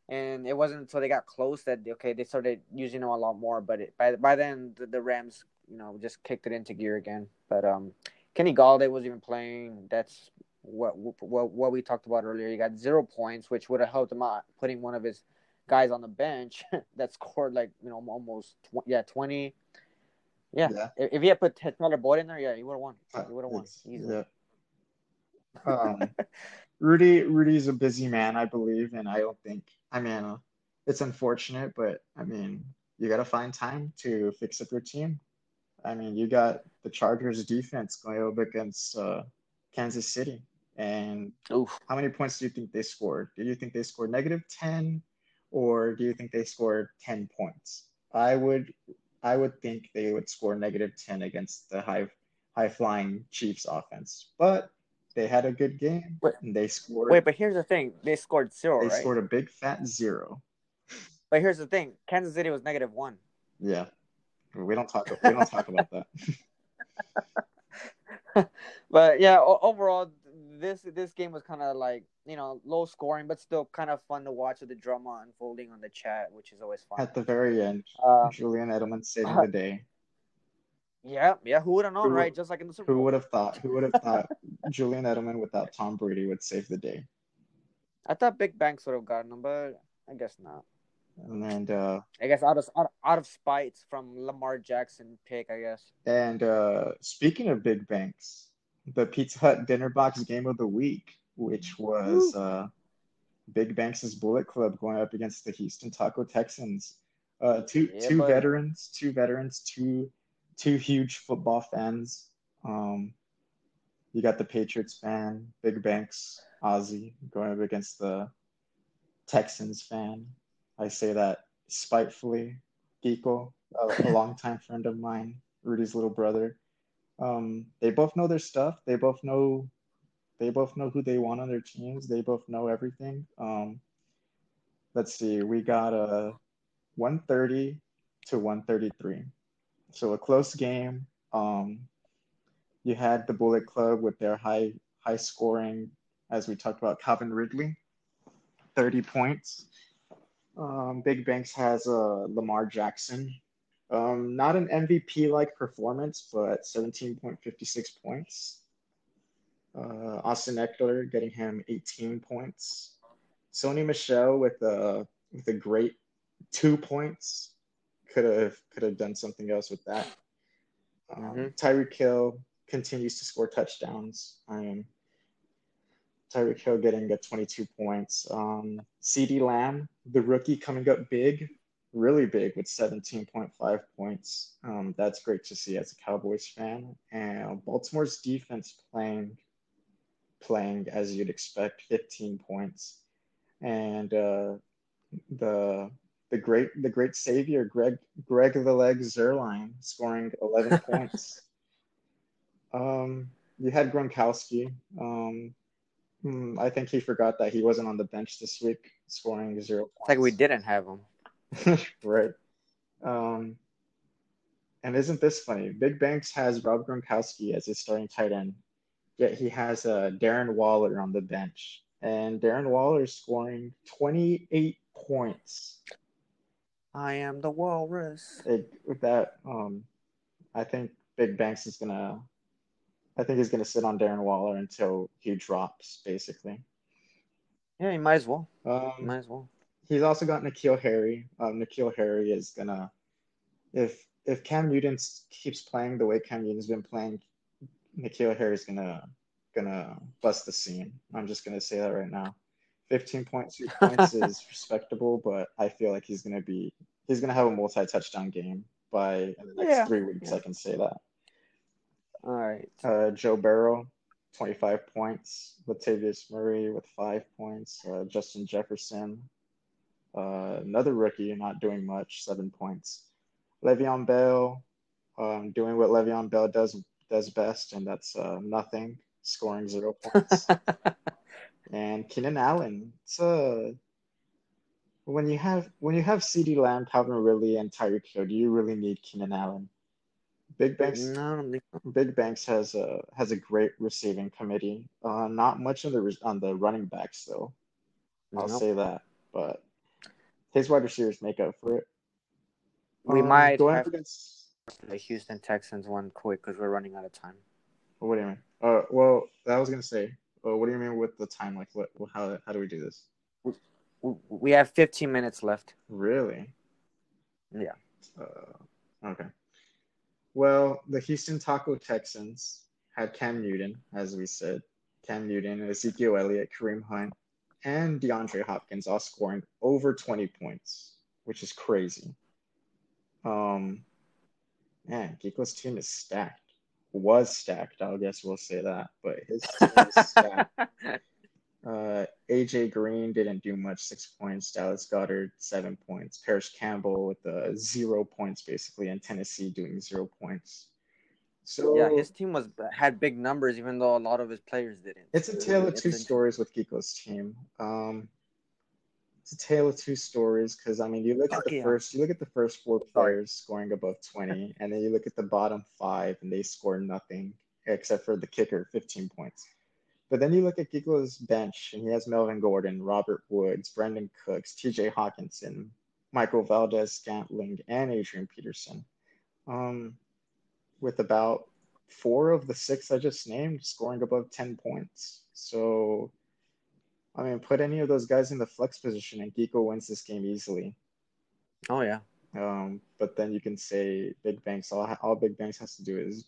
And it wasn't until they got close that okay, they started using them a lot more. But it, by by then, the, the Rams, you know, just kicked it into gear again. But um, Kenny Golladay was even playing. That's what what what we talked about earlier. He got zero points, which would have helped him out putting one of his guys on the bench that scored like you know almost tw- yeah twenty. Yeah. Yeah. If, he had put Tyler Boyd in there, yeah, he would have won. He would have won easily. yeah. Um, Rudy Rudy's a busy man, I believe, and I don't think. I mean, uh, it's unfortunate, but I mean, you got to find time to fix up your team. I mean, you got the Chargers defense going up against uh, Kansas City, and Oof. how many points do you think they scored? Do you think they scored negative ten, or do you think they scored ten points? I would, I would think they would score negative ten against the high, high flying Chiefs offense, but they had a good game Wait. and they scored. Wait, but here's the thing: they scored zero, they right? scored a big fat zero. But here's the thing: Kansas City was negative one. Yeah, we don't talk. We don't talk about that. But yeah, overall, this this game was kind of like you know low scoring, but still kind of fun to watch with the drama unfolding on the chat, which is always fun. At the very end, Uh, Julian Edelman saving the day. yeah, yeah. Who would have known, Who- right? Just like in the Super Who would have thought? Who would have thought Julian Edelman without Tom Brady would save the day? I thought Big Banks would have gotten him, but I guess not. And uh, I guess out of out, out of spite from Lamar Jackson pick, I guess. and uh, speaking of big banks, the Pizza Hut dinner box game of the week, which was uh, Big Banks' Bullet Club going up against the Houston Taco Texans. Uh, two Yeah, two buddy. veterans, two veterans, two two huge football fans. Um, you got the Patriots fan, Big Banks, Ozzy going up against the Texans fan. I say that spitefully. Geeko, a, a longtime friend of mine, Rudy's little brother. Um, they both know their stuff. They both know they both know who they want on their teams. They both know everything. Um, let's see, we got a 130 to 133. So a close game. Um, you had the Bullet Club with their high high scoring, as we talked about, Calvin Ridley, 30 points. Um, Big Banks has uh, Lamar Jackson. Um, not an MVP like performance, but 17.56 points. Uh, Austin Ekeler getting him 18 points. Sony Michel with a with a great two points. Could have could have done something else with that. Um, Mhm. Tyreek Hill continues to score touchdowns. I Um, Tyreek Hill getting a 22 points. Um, CeeDee Lamb, the rookie, coming up big, really big with 17.5 points. Um, that's great to see as a Cowboys fan. And Baltimore's defense playing, playing as you'd expect, 15 points. And uh, the the great the great savior Greg Greg the Leg Zuerlein scoring 11 points. Um, you had Gronkowski. Um, hmm, I think he forgot that he wasn't on the bench this week, scoring zero points. It's like we didn't have him. right. Um, and isn't this funny? Big Banks has Rob Gronkowski as his starting tight end, yet he has uh, Darren Waller on the bench, and Darren Waller is scoring 28 points. I am the walrus. It, with that, um, I think Big Banks is gonna. I think he's gonna sit on Darren Waller until he drops, basically. Yeah, he might as well. Um, Might as well. He's also got N'Keal Harry. Um, N'Keal Harry is gonna, if if Cam Newton keeps playing the way Cam Newton's been playing, N'Keal Harry's gonna gonna bust the scene. I'm just gonna say that right now. 15.2 points is respectable, but I feel like he's gonna be he's gonna have a multi touchdown game by in the next Yeah. three weeks. Yeah. I can say that. All right. Uh, Joe Burrow, 25 points. Latavius Murray with five points. Uh, Justin Jefferson, uh, another rookie, not doing much, seven points. Le'Veon Bell, um, doing what Le'Veon Bell does does best, and that's uh, nothing, scoring zero points. and Keenan Allen, it's uh, when you have when you have CeeDee Lamb, Calvin Ridley, and Tyreek Hill, do you really need Keenan Allen? Big Banks, no, I don't think so. Big Banks has a has a great receiving committee. Uh, not much on the on the running backs though. I'll Nope. say that, but his wide receivers make up for it. We Um, might going have- up against. The Houston Texans one quick because we're running out of time. What do you mean? Uh, well, I was gonna say. Uh, what do you mean with the time? Like, what? How how do we do this? W- We have 15 minutes left. Really? Yeah. Uh, okay. Well, the Houston Taco Texans had Cam Newton, as we said. Cam Newton, Ezekiel Elliott, Kareem Hunt, and DeAndre Hopkins all scoring over 20 points, which is crazy. Um, man, Geeko's team is stacked. Was stacked, I guess we'll say that, but his team is stacked. Uh, AJ Green didn't do much, six points. Dallas Goedert, seven points. Parris Campbell with uh, zero points, basically, and Tennessee doing zero points. So yeah, his team was had big numbers, even though a lot of his players didn't. it's a tale of two stories with Kiko's team. Um, it's a tale of two stories because I mean, you look at the yeah. first, you look at the first four players scoring above twenty, and then you look at the bottom five, and they score nothing except for the kicker, fifteen points. But then you look at Kiko's bench, and he has Melvin Gordon, Robert Woods, Brandin Cooks, T.J. Hockenson, Michael Valdes Scantling, and Adrian Peterson. Um, with about four of the six I just named scoring above 10 points. So, I mean, put any of those guys in the flex position and Geeko wins this game easily. Oh yeah. Um, but then you can say Big Banks, all, all Big Banks has to do is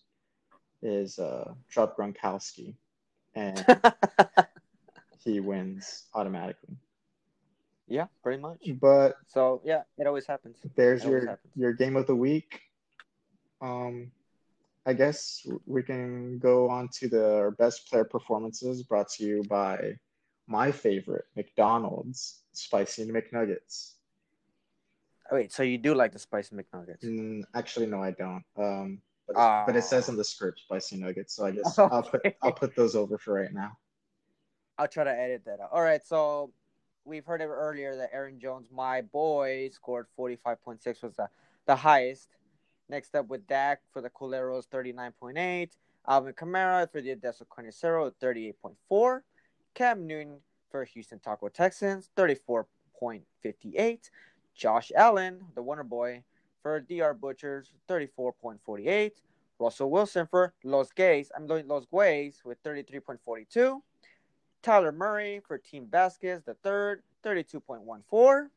is uh, drop Gronkowski and he wins automatically. yeah, pretty much. But So yeah, it always happens. there's your happens. your game of the week. Um, I guess we can go on to the best player performances brought to you by my favorite McDonald's spicy McNuggets. Oh, wait, so you do like the spicy McNuggets? Mm, actually, no, I don't. Um, but, it, but it says in the script spicy nuggets, so I guess I'll put I'll put those over for right now. I'll try to edit that out. All right, so we've heard it earlier that Aaron Jones, my boy, scored 45.6 was the, the highest. Next up with Dak for the Culeros, 39.8. Alvin Kamara for the Odessa Carnicero, 38.4. Cam Newton for Houston Taco Texans, 34.58. Josh Allen, the Wonder Boy, for DR Butchers, 34.48. Russell Wilson for Los Gays, I'm doing Los Gays with 33.42. Kyler Murray for Team Vasquez, the third, 32.14.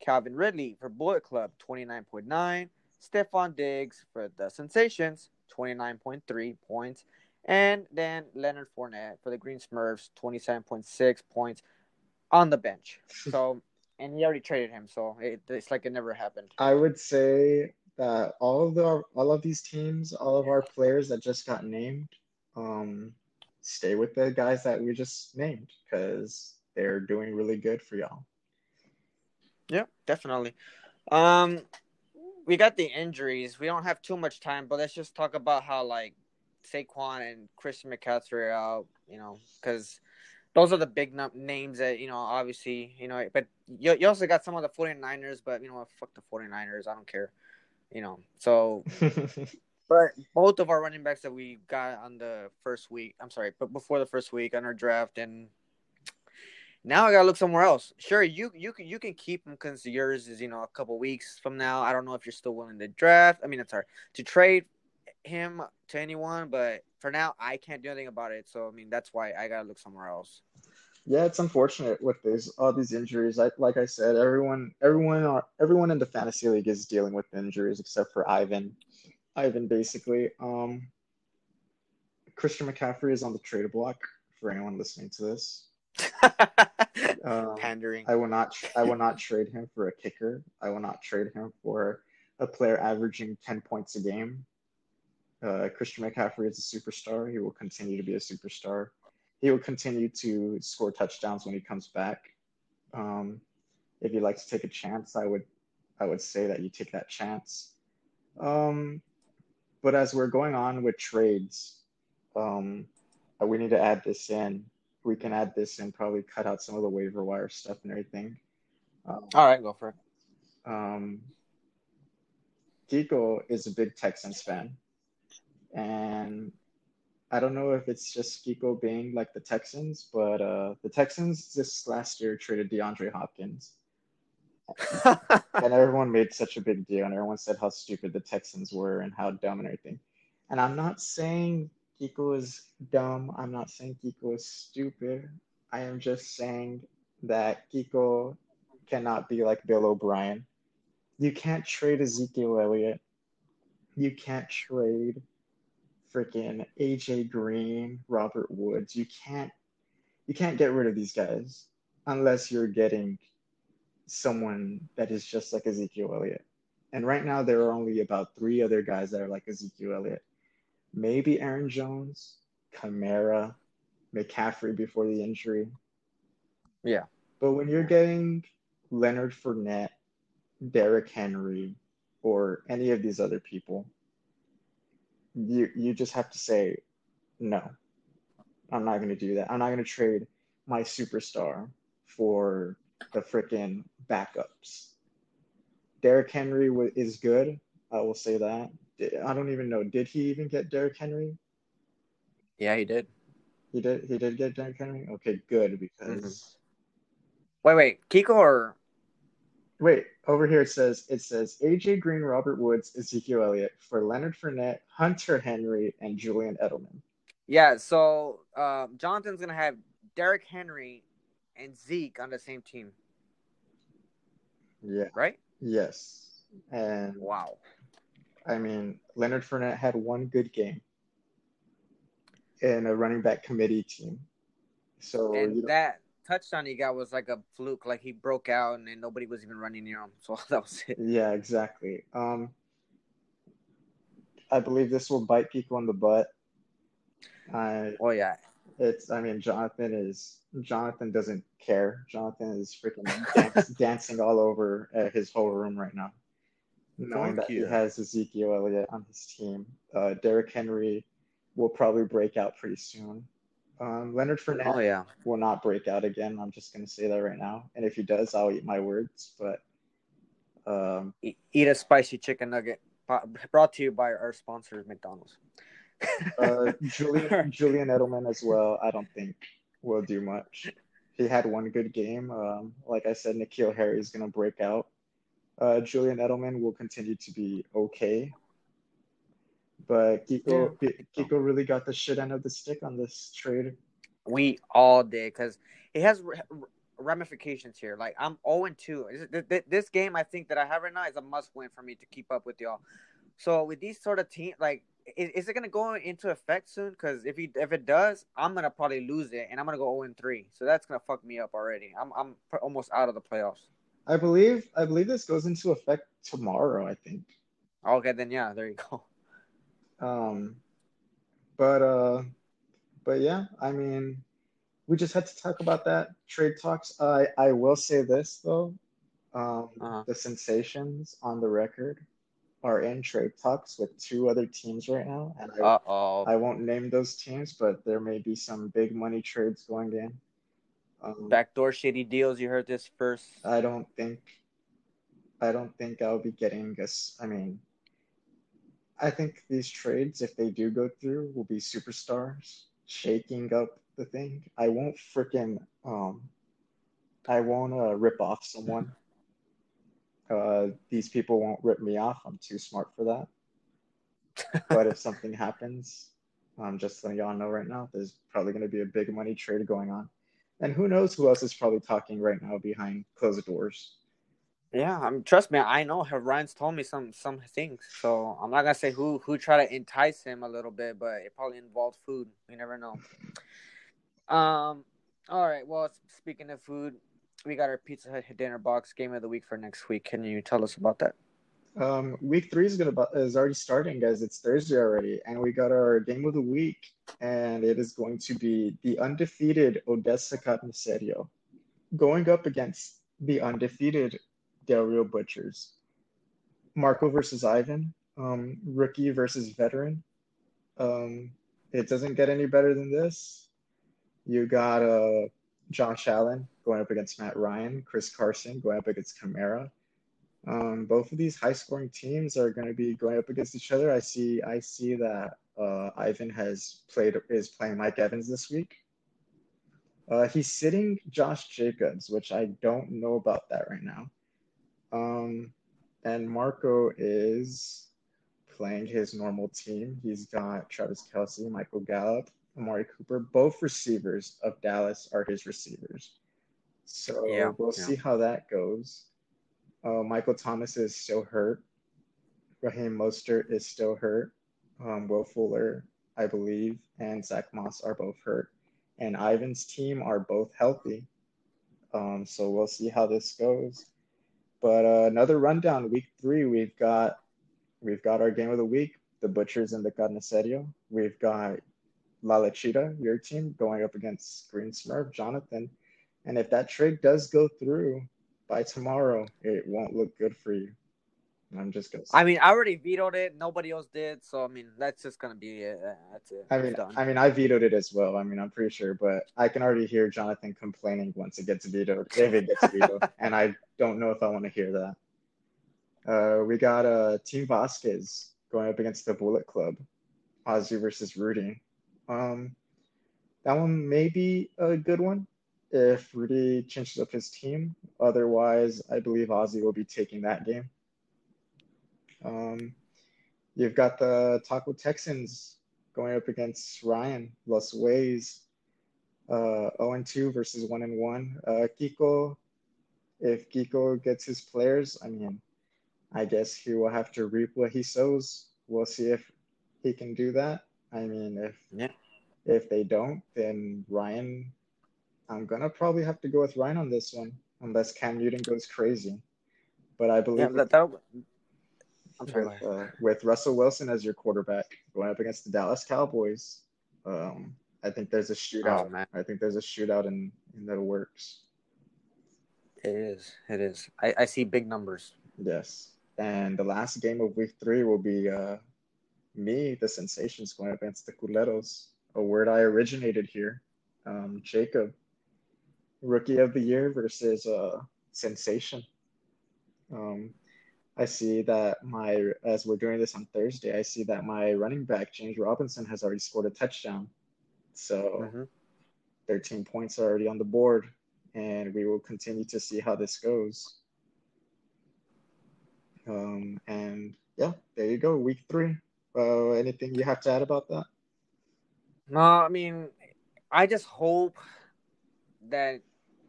Calvin Ridley for Bullet Club, 29.9. Stefon Diggs for the Sensations, 29.3 points. And then Leonard Fournette for the Green Smurfs, 27.6 points on the bench. So, and he already traded him, so it, it's like it never happened. I would say that all of the all of these teams, all of our players that just got named, um, stay with the guys that we just named because they're doing really good for y'all. Yeah, definitely. Um, we got the injuries. We don't have too much time, but let's just talk about how like Saquon and Christian McCaffrey out. You know, because those are the big names that you know. Obviously, you know, but you, you also got some of the 49ers, but you know, what, fuck the 49ers. I don't care. You know, so but both of our running backs that we got on the first week, I'm sorry, but before the first week on our draft, and now I gotta look somewhere else. Sure, you you can you can keep them because yours is you know a couple weeks from now. I don't know if you're still willing to draft. I mean, I'm sorry to trade him to anyone, but for now I can't do anything about it. So I mean, that's why I gotta look somewhere else. Yeah, it's unfortunate with these all these injuries. I, like I said, everyone, everyone, are, everyone in the fantasy league is dealing with injuries except for Ivan. Ivan, basically. Um, Christian McCaffrey is on the trade block for anyone listening to this. Um, Pandering. I will not. I will not trade him for a kicker. I will not trade him for a player averaging ten points a game. Uh, Christian McCaffrey is a superstar. He will continue to be a superstar. He will continue to score touchdowns when he comes back. Um, if you like to take a chance, I would I would say that you take that chance. Um, but as we're going on with trades, um, we need to add this in. We can add this and probably cut out some of the waiver wire stuff and everything. Um, All right, go for it. Um, is a big Texans fan, and I don't know if it's just Kiko being like the Texans, but uh, the Texans this last year traded DeAndre Hopkins. and everyone made such a big deal, and everyone said how stupid the Texans were and how dumb and everything. And I'm not saying Kiko is dumb. I'm not saying Kiko is stupid. I am just saying that Kiko cannot be like Bill O'Brien. You can't trade Ezekiel Elliott. You can't trade freaking AJ Green, Robert Woods. You can't you can't get rid of these guys unless you're getting someone that is just like Ezekiel Elliott. And right now there are only about three other guys that are like Ezekiel Elliott. Maybe Aaron Jones, Kamara, McCaffrey before the injury. Yeah. But when you're getting Leonard Fournette, Derrick Henry, or any of these other people, you you just have to say no. I'm not going to do that. I'm not going to trade my superstar for the freaking backups. Derrick Henry is good. I will say that. I don't even know. Did he even get Derrick Henry? Yeah, he did. He did. He did get Derrick Henry. Okay, good because. Mm-hmm. Wait, wait, Kiko or Wait, over here it says it says AJ Green, Robert Woods, Ezekiel Elliott for Leonard Fournette, Hunter Henry, and Julian Edelman. Yeah, so um, Jonathan's gonna have Derrick Henry and Zeke on the same team. Yeah. Right. Yes. And wow. I mean, Leonard Fournette had one good game in a running back committee team. So and that touchdown he got was like a fluke, like he broke out and then nobody was even running near him. So that was it. Yeah, exactly. Um, I believe this will bite people in the butt. I, oh yeah. It's. I mean, Jonathan is. Jonathan doesn't care. Jonathan is freaking dance, dancing all over uh, his whole room right now, knowing Thank that you. he has Ezekiel Elliott on his team. Uh, Derrick Henry will probably break out pretty soon. Um, Leonard Fournette oh, yeah. will not break out again. I'm just going to say that right now. And if he does, I'll eat my words. But um, eat a spicy chicken nugget. Brought to you by our sponsor, McDonald's. uh, Julian Julian Edelman as well. I don't think will do much. He had one good game. Um, like I said, N'Keal Harry is going to break out. Uh, Julian Edelman will continue to be okay. But Kiko, yeah. Kiko really got the shit end of the stick on this trade. We all did because it has ramifications here. Like I'm 0 2. This game I think that I have right now is a must win for me to keep up with y'all. So with these sort of teams, like, is, is it gonna go into effect soon? Because if he if it does, I'm gonna probably lose it, and I'm gonna go 0 3. So that's gonna fuck me up already. I'm I'm almost out of the playoffs. I believe I believe this goes into effect tomorrow. I think. Okay, then yeah, there you go. Um, but uh, but yeah, I mean, we just had to talk about that trade talks. I I will say this though, um, uh-huh. the sensations on the record are in trade talks with two other teams right now, and I, Uh-oh. I won't name those teams, but there may be some big money trades going in. Um, Backdoor shady deals. You heard this first. I don't think. I don't think I'll be getting this. I mean, I think these trades, if they do go through, will be superstars shaking up the thing. I won't freaking um, I won't uh, rip off someone. Uh, these people won't rip me off. I'm too smart for that. but if something happens, um, just letting y'all know right now, there's probably going to be a big money trade going on. And who knows who else is probably talking right now behind closed doors. Yeah, I mean, trust me, I know. Ryan's told me some some things, so I'm not gonna say who who tried to entice him a little bit, but it probably involved food. You never know. Um. All right. Well, speaking of food, we got our Pizza Hut dinner box game of the week for next week. Can you tell us about that? Um, week three is gonna is already starting, guys. It's Thursday already, and we got our game of the week, and it is going to be the undefeated Odessa Carnicero going up against the undefeated Del Rio Butchers. Marco versus Ivan, um, rookie versus veteran. Um, it doesn't get any better than this. You got uh, Josh Allen going up against Matt Ryan, Chris Carson going up against Kamara. Um, both of these high-scoring teams are going to be going up against each other. I see. I see that uh, Ivan has played is playing Mike Evans this week. Uh, he's sitting Josh Jacobs, which I don't know about that right now. Um, and Marco is playing his normal team. He's got Travis Kelce, Michael Gallup, Amari Cooper. Both receivers of Dallas are his receivers. So yeah, we'll yeah. see how that goes. Uh, Michael Thomas is still hurt. Raheem Mostert is still hurt. Um, Will Fuller, I believe, and Zach Moss are both hurt. And Ivan's team are both healthy. Um, so we'll see how this goes. But uh, another rundown, week three, we've got we've got our game of the week, the Butchers and the Carnicero. We've got La Lechita, your team, going up against Green Smurf, Jonathan. And if that trade does go through by tomorrow, it won't look good for you. I'm just gonna. Say. I mean, I already vetoed it. Nobody else did, so I mean, that's just gonna be it. That's it. I mean, I mean, I vetoed it as well. I mean, I'm pretty sure, but I can already hear Jonathan complaining once it gets vetoed, if it gets vetoed, and I don't know if I want to hear that. Uh, we got uh, Team Vasquez going up against the Bullet Club, Ozzy versus Rudy. Um, that one may be a good one if Rudy changes up his team. Otherwise, I believe Ozzy will be taking that game. Um, you've got the Taco Texans going up against Ryan Los Ways, uh, 0 2 versus 1 and 1. Uh, Kiko, if Kiko gets his players, I mean, I guess he will have to reap what he sows. We'll see if he can do that. I mean, if yeah. if they don't, then Ryan, I'm gonna probably have to go with Ryan on this one, unless Cam Newton goes crazy. But I believe yeah, that, that with, uh, with Russell Wilson as your quarterback going up against the Dallas Cowboys. Um, I think there's a shootout. Oh, I think there's a shootout in in the works. It is. It is. I, I see big numbers. Yes. And the last game of week three will be uh, me, the Sensations, going up against the Culeros, a word I originated here. Um, Jacob, Rookie of the Year versus uh, Sensation. Um, I see that my as we're doing this on Thursday, I see that my running back James Robinson has already scored a touchdown. So mm-hmm. 13 points are already on the board, and we will continue to see how this goes. Um, and yeah, there you go, week three. Uh, anything you have to add about that? No, I mean, I just hope that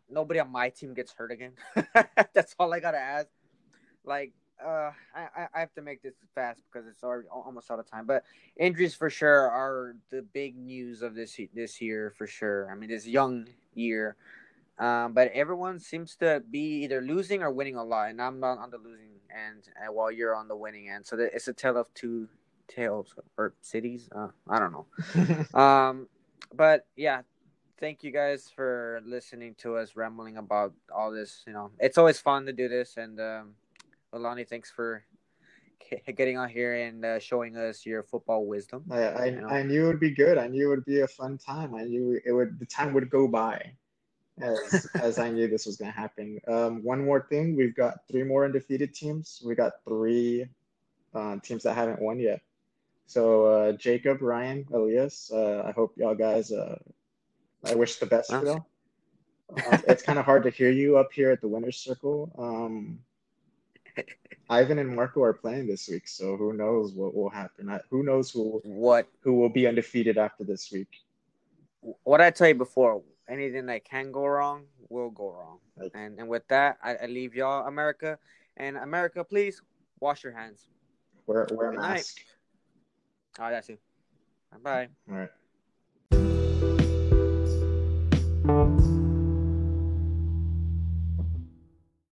nobody on my team gets hurt again. That's all I gotta ask. Like uh, I, I have to make this fast because it's already almost out of time. But injuries for sure are the big news of this this year for sure. I mean, this young year, um, but everyone seems to be either losing or winning a lot, and I'm on, the losing end, and while you're on the winning end. So it's a tale of two tales or cities. Uh, I don't know. um, but yeah, thank you guys for listening to us rambling about all this. You know, it's always fun to do this, and um, Alani, thanks for getting on here and uh, showing us your football wisdom. I I, you know? I, knew it would be good. I knew it would be a fun time. I knew it would. The time would go by, as as I knew this was going to happen. Um, one more thing, we've got three more undefeated teams. We got three uh, teams that haven't won yet. So uh, Jacob, Ryan, Elias, uh, I hope y'all guys. Uh, I wish the best for them. Uh, it's kind of hard to hear you up here at the winners circle. Um, Ivan and Marco are playing this week, so who knows what will happen? Who knows who what who will be undefeated after this week? What I tell you before, anything that can go wrong will go wrong. Right. And and with that, I, I, leave y'all, America, and America, please wash your hands. Wear wear a mask. Night. Oh, that's it. Bye. All right.